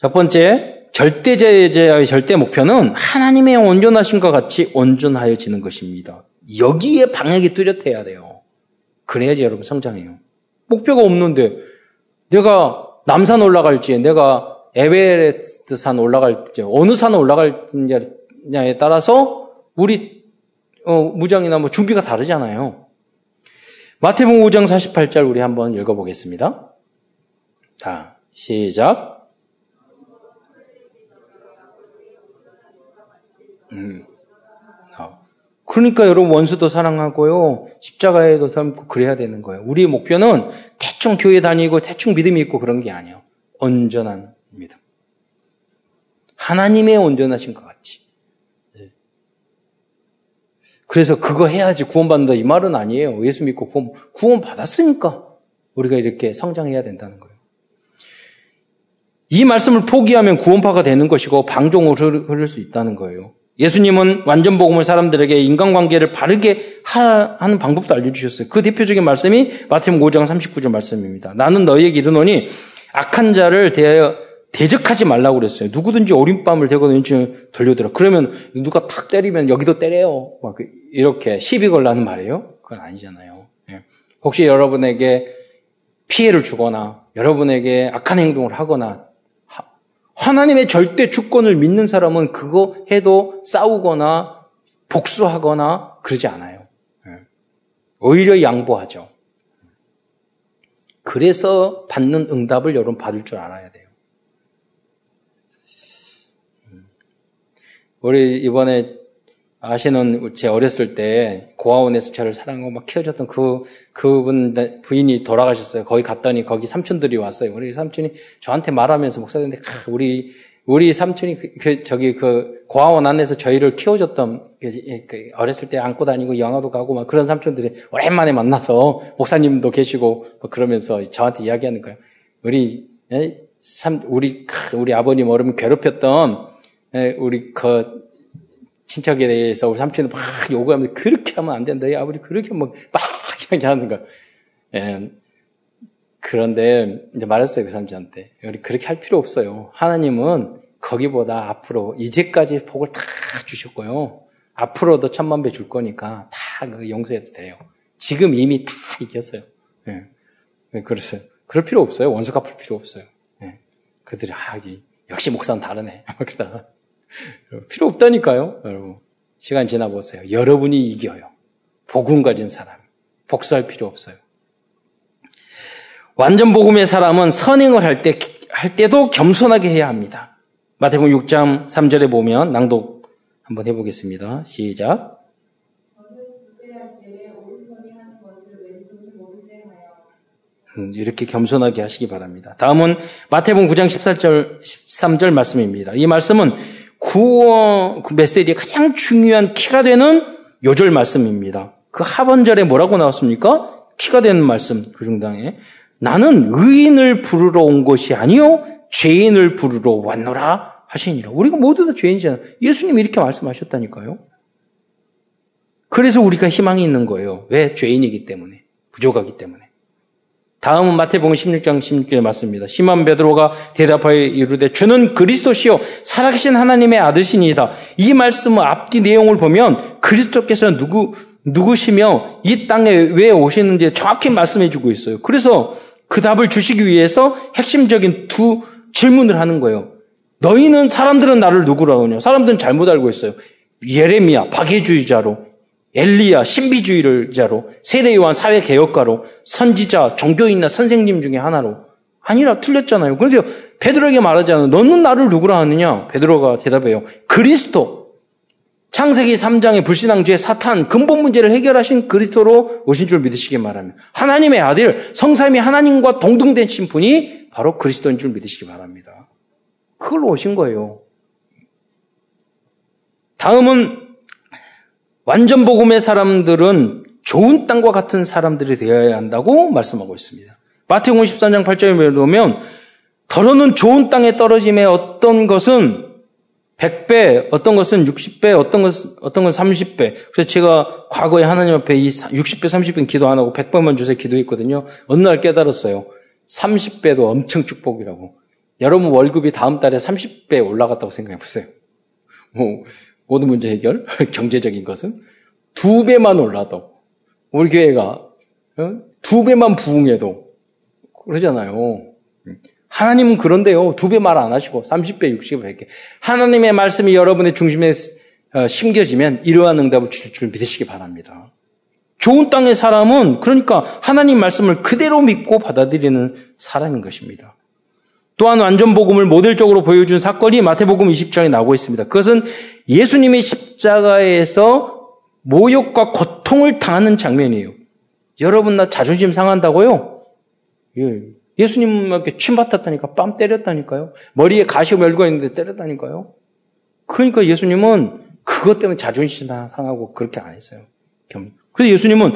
첫 번째, 절대제자의 절대 목표는 하나님의 온전하신것 같이 온전하여지는 것입니다. 여기에 방향이 뚜렷해야 돼요. 그래야지 여러분 성장해요. 목표가 없는데 내가 남산 올라갈지 내가 에베레스트 산 올라갈지 어느 산 올라갈냐에 따라서 우리 어, 무장이나 뭐 준비가 다르잖아요. 마태복음 5장 48절 우리 한번 읽어보겠습니다. 자, 시작. 음. 어. 그러니까 여러분 원수도 사랑하고요. 십자가에도 삶고 그래야 되는 거예요. 우리의 목표는 대충 교회 다니고 대충 믿음이 있고 그런 게 아니에요. 온전한 믿음. 하나님의 온전하신 것 같이. 네. 그래서 그거 해야지 구원받는다 이 말은 아니에요. 예수 믿고 구원, 구원 받았으니까 우리가 이렇게 성장해야 된다는 거예요. 이 말씀을 포기하면 구원파가 되는 것이고 방종을 흐를 수 있다는 거예요. 예수님은 완전 복음을 사람들에게 인간관계를 바르게 하는 방법도 알려주셨어요. 그 대표적인 말씀이 마태복음 5장 39절 말씀입니다. 나는 너희에게 이르노니 악한 자를 대하여 대적하지 말라고 그랬어요. 누구든지 오림밤을 대고 왼쪽 돌려들어. 그러면 누가 탁 때리면 여기도 때려요. 막 이렇게 시비 걸라는 말이에요. 그건 아니잖아요. 예. 혹시 여러분에게 피해를 주거나 여러분에게 악한 행동을 하거나 하나님의 절대 주권을 믿는 사람은 그거 해도 싸우거나 복수하거나 그러지 않아요. 예. 오히려 양보하죠. 그래서 받는 응답을 여러분 받을 줄 알아야 돼요. 음. 우리 이번에 아시는 제 어렸을 때 고아원에서 저를 사랑하고 막 키워줬던 그 그분 부인이 돌아가셨어요. 거기 갔더니 거기 삼촌들이 왔어요. 우리 삼촌이 저한테 말하면서 목사님인데 우리 우리 삼촌이 그, 그, 저기 그 고아원 안에서 저희를 키워줬던 그, 그 어렸을 때 안고 다니고 영화도 가고 막 그런 삼촌들이 오랜만에 만나서 목사님도 계시고 그러면서 저한테 이야기하는 거예요. 우리 삼, 우리, 우리 아버님 어른 괴롭혔던, 우리 그, 친척에 대해서 우리 삼촌이 막 요구하면서 그렇게 하면 안 된다. 이 아버지 그렇게 막, 막 이렇게 하는 거. 예. 그런데 이제 말했어요. 그 삼촌한테. 우리 그렇게 할 필요 없어요. 하나님은 거기보다 앞으로 이제까지 복을 다 주셨고요. 앞으로도 천만 배 줄 거니까 다 용서해도 돼요. 지금 이미 다 이겼어요. 예. 네, 그랬어요. 그럴 필요 없어요. 원수 갚을 필요 없어요. 예. 그들이, 아, 역시 목사는 다르네. 그러다. 필요 없다니까요, 여러분. 시간 지나보세요. 여러분이 이겨요. 복음 가진 사람. 복수할 필요 없어요. 완전 복음의 사람은 선행을 할 때, 할 때도 겸손하게 해야 합니다. 마태복음 6장 3절에 보면 낭독 한번 해보겠습니다. 시작. 음, 이렇게 겸손하게 하시기 바랍니다. 다음은 마태복음 9장 14절, 13절 말씀입니다. 이 말씀은 구원 그 메시지의 가장 중요한 키가 되는 요절 말씀입니다. 그 하반절에 뭐라고 나왔습니까? 키가 되는 말씀, 그 중당에. 나는 의인을 부르러 온 것이 아니요 죄인을 부르러 왔노라 하시니라. 우리가 모두 다 죄인이잖아요. 예수님이 이렇게 말씀하셨다니까요. 그래서 우리가 희망이 있는 거예요. 왜? 죄인이기 때문에. 부족하기 때문에. 다음은 마태복음 16장 16절의 말씀입니다. 시몬 베드로가 대답하여 이르되 주는 그리스도시요 살아계신 하나님의 아들이니이다. 이 말씀의 앞뒤 내용을 보면 그리스도께서 누구 누구시며 이 땅에 왜 오시는지 정확히 말씀해 주고 있어요. 그래서 그 답을 주시기 위해서 핵심적인 두 질문을 하는 거예요. 너희는 사람들은 나를 누구라고 하냐? 사람들은 잘못 알고 있어요. 예레미야, 박해주의자로, 엘리야, 신비주의자로, 세대 요한 사회 개혁가로, 선지자, 종교인이나 선생님 중에 하나로. 아니라 틀렸잖아요. 그런데 베드로에게 말하잖아요. 너는 나를 누구라 하느냐? 베드로가 대답해요. 그리스도. 창세기 3장의 불신앙주의 사탄 근본 문제를 해결하신 그리스도로 오신 줄 믿으시기 바랍니다. 하나님의 아들 성삼이 하나님과 동등되신 분이 바로 그리스도인 줄 믿으시기 바랍니다. 그걸로 오신 거예요. 다음은 완전 복음의 사람들은 좋은 땅과 같은 사람들이 되어야 한다고 말씀하고 있습니다. 마태복음 13장 8절에 보면 더러는 좋은 땅에 떨어짐에 어떤 것은 100배, 어떤 것은 60배, 어떤 것은, 어떤 건 30배. 그래서 제가 과거에 하나님 앞에 이 60배, 30배 기도 안 하고 100번만 주세요 기도했거든요. 어느 날 깨달았어요. 30배도 엄청 축복이라고. 여러분 월급이 다음 달에 30배 올라갔다고 생각해 보세요. 뭐, 모든 문제 해결, 경제적인 것은 두 배만 올라도, 우리 교회가 어? 두 배만 부흥해도 그러잖아요. 하나님은 그런데요. 두 배 말 안 하시고 30배, 60배, 100개. 하나님의 말씀이 여러분의 중심에 어, 심겨지면 이러한 응답을 주실 줄 믿으시기 바랍니다. 좋은 땅의 사람은 그러니까 하나님 말씀을 그대로 믿고 받아들이는 사람인 것입니다. 또한 완전 복음을 모델적으로 보여준 사건이 마태복음 20장에 나오고 있습니다. 그것은 예수님의 십자가에서 모욕과 고통을 당하는 장면이에요. 여러분 나 자존심 상한다고요? 예. 예수님께 침 받았다니까 뺨 때렸다니까요. 머리에 가시 멸고 있는데 때렸다니까요. 그러니까 예수님은 그것 때문에 자존심 상하고 그렇게 안 했어요. 그래서 예수님은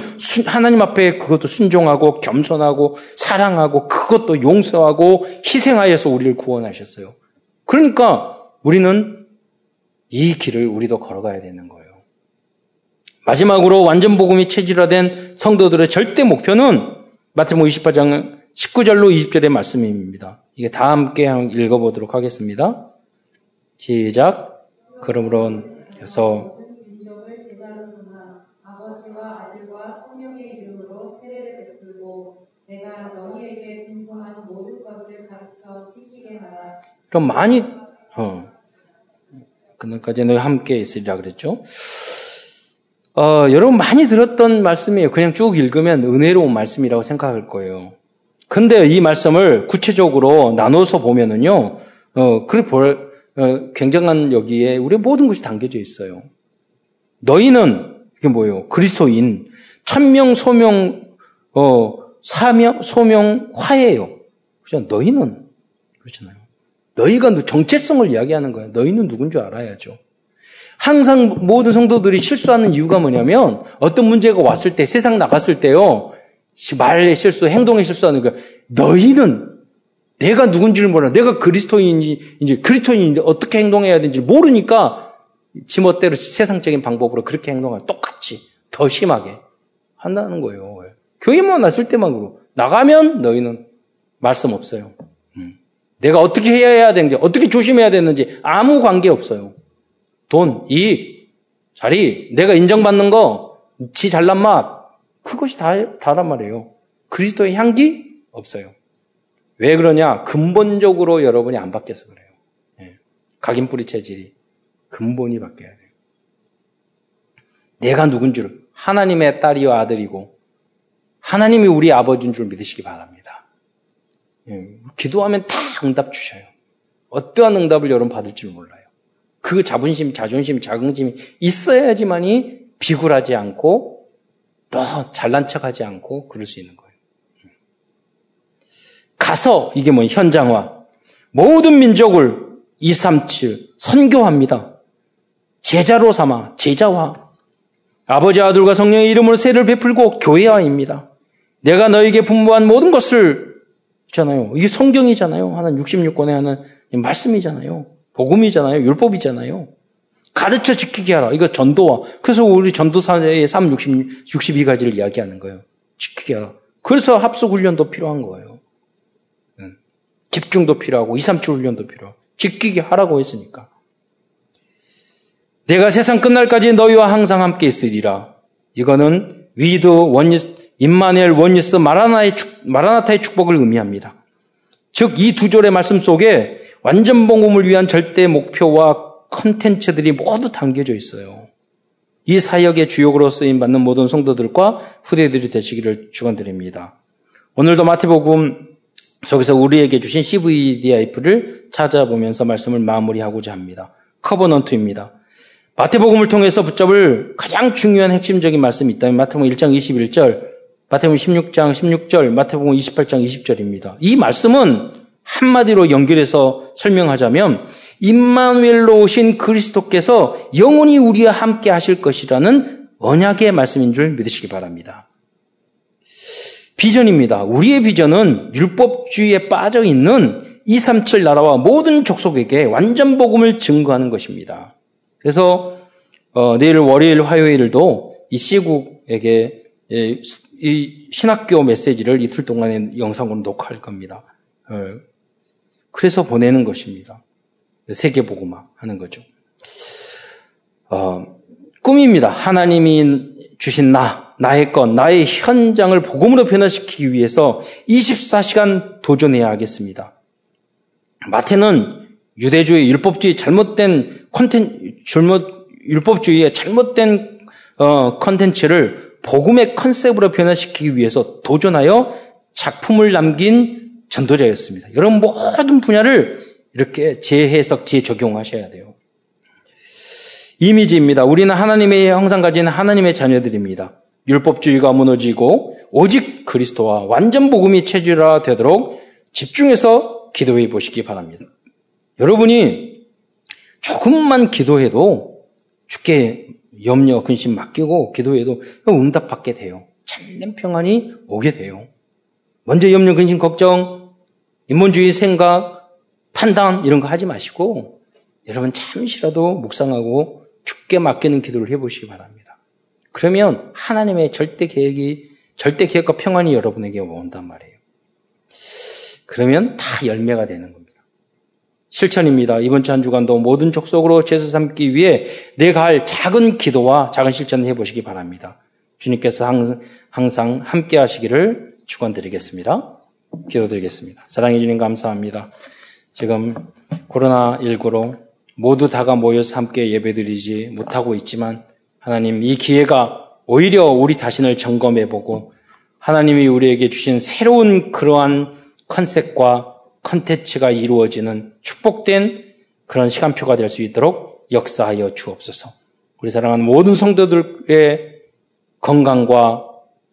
하나님 앞에 그것도 순종하고 겸손하고 사랑하고 그것도 용서하고 희생하여서 우리를 구원하셨어요. 그러니까 우리는 이 길을 우리도 걸어가야 되는 거예요. 마지막으로 완전 복음이 체질화된 성도들의 절대 목표는 마태복음 28장 19절로 20절의 말씀입니다. 이게 다 함께 읽어보도록 하겠습니다. 시작. 그러므로 서 내가 너희에게 분부한 모든 것을 가르쳐 지키게 하라. 그럼 많이 어 그날까지 너희 함께 있으리라 그랬죠. 어, 여러분 많이 들었던 말씀이에요. 그냥 쭉 읽으면 은혜로운 말씀이라고 생각할 거예요. 근데 이 말씀을 구체적으로 나눠서 보면은요, 어, 그래 볼, 어, 굉장한 여기에 우리 모든 것이 담겨져 있어요. 너희는 이게 뭐예요? 그리스도인. 천명, 소명, 어, 사명, 소명, 화예요. 그죠? 너희는, 그렇잖아요. 너희가 정체성을 이야기하는 거예요. 너희는 누군 줄 알아야죠. 항상 모든 성도들이 실수하는 이유가 뭐냐면 어떤 문제가 왔을 때, 세상 나갔을 때요. 말의 실수, 행동의 실수하는 거예요. 너희는 내가 누군지를 몰라. 내가 그리스도인인지, 이제 그리스도인인데 어떻게 행동해야 되는지 모르니까 지멋대로 세상적인 방법으로 그렇게 행동하 똑같이 더 심하게 한다는 거예요. 교회만 왔을 때만 그러고 나가면 너희는 말씀 없어요. 음. 내가 어떻게 해야 되는지, 어떻게 조심해야 되는지 아무 관계 없어요. 돈, 이익, 자리, 내가 인정받는 거, 지 잘난 맛, 그것이 다, 다란 말이에요. 그리스도의 향기? 없어요. 왜 그러냐? 근본적으로 여러분이 안 바뀌어서 그래요. 예. 각인 뿌리 체질이 근본이 바뀌어야 돼요. 내가 누군 줄, 하나님의 딸이요 아들이고, 하나님이 우리 아버지인 줄 믿으시기 바랍니다. 예. 기도하면 다 응답 주셔요. 어떠한 응답을 여러분 받을지 몰라요. 그 자존심, 자존심, 자긍심이 있어야지만이 비굴하지 않고 또 잘난 척하지 않고 그럴 수 있는 거예요. 가서 이게 뭐 현장화 모든 민족을 237 선교합니다. 제자로 삼아 제자화 아버지 아들과 성령의 이름으로 세를 베풀고 교회화입니다. 내가 너에게 분부한 모든 것을 있잖아요. 이게 성경이잖아요. 하나 66권에 하는 말씀이잖아요. 복음이잖아요. 율법이잖아요. 가르쳐 지키게 하라. 이거 전도와. 그래서 우리 전도사의 3, 60, 62가지를 이야기하는 거예요. 지키게 하라. 그래서 합숙 훈련도 필요한 거예요. 집중도 필요하고 2, 3초 훈련도 필요하고 지키게 하라고 했으니까. 내가 세상 끝날까지 너희와 항상 함께 있으리라. 이거는 With oneness Immanuel oneness 마라나의 축, 마라나타의 축복을 의미합니다. 즉 이 두 절의 말씀 속에 완전 복음을 위한 절대 목표와 컨텐츠들이 모두 담겨져 있어요. 이 사역의 주역으로 쓰임 받는 모든 성도들과 후대들이 되시기를 축원드립니다. 오늘도 마태복음 속에서 우리에게 주신 CVDIF를 찾아보면서 말씀을 마무리하고자 합니다. 커버넌트입니다. 마태복음을 통해서 붙잡을 가장 중요한 핵심적인 말씀이 있다면 마태복음 1장 21절, 마태복음 16장 16절, 마태복음 28장 20절입니다. 이 말씀은 한마디로 연결해서 설명하자면 임마누엘로 오신 그리스도께서 영원히 우리와 함께 하실 것이라는 언약의 말씀인 줄 믿으시기 바랍니다. 비전입니다. 우리의 비전은 율법주의에 빠져 있는 237 나라와 모든 족속에게 완전 복음을 증거하는 것입니다. 그래서 어, 내일 월요일 화요일도 이 시국에게 예, 이 신학교 메시지를 이틀 동안에 영상으로 녹화할 겁니다. 어, 그래서 보내는 것입니다. 세계 복음화 하는 거죠. 어, 꿈입니다. 하나님이 주신 나, 나의 것, 나의 현장을 복음으로 변화시키기 위해서 24시간 도전해야 하겠습니다. 마태는 유대주의, 율법주의 잘못된 콘텐, 잘못, 율법주의의 잘못된 어, 컨텐츠를 복음의 컨셉으로 변화시키기 위해서 도전하여 작품을 남긴 전도자였습니다. 여러분 모든 분야를 이렇게 재해석, 재적용하셔야 돼요. 이미지입니다. 우리는 하나님의 형상 가진 하나님의 자녀들입니다. 율법주의가 무너지고 오직 그리스도와 완전 복음이 체질화 되도록 집중해서 기도해 보시기 바랍니다. 여러분이 조금만 기도해도 주께 염려, 근심 맡기고 기도해도 응답받게 돼요. 참된 평안이 오게 돼요. 먼저 염려, 근심, 걱정, 인본주의 생각, 판단 이런 거 하지 마시고 여러분 잠시라도 묵상하고 죽게 맡기는 기도를 해보시기 바랍니다. 그러면 하나님의 절대 계획이, 절대 계획과 평안이 여러분에게 온단 말이에요. 그러면 다 열매가 되는 겁니다. 실천입니다. 이번 주 한 주간도 모든 족속으로 제수 삼기 위해 내가 할 작은 기도와 작은 실천을 해보시기 바랍니다. 주님께서 항상 함께 하시기를 축원드리겠습니다. 기도드리겠습니다. 사랑해 주님 감사합니다. 지금 코로나19로 모두 다가 모여서 함께 예배드리지 못하고 있지만 하나님 이 기회가 오히려 우리 자신을 점검해보고 하나님이 우리에게 주신 새로운 그러한 컨셉과 컨텐츠가 이루어지는 축복된 그런 시간표가 될 수 있도록 역사하여 주옵소서. 우리 사랑하는 모든 성도들의 건강과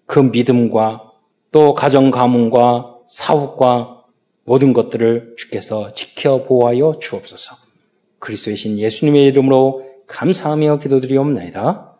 그 믿음과 또 가정 가문과 사업과 모든 것들을 주께서 지켜 보호하여 주옵소서. 그리스도의 신 예수님의 이름으로 감사하며 기도드리옵나이다.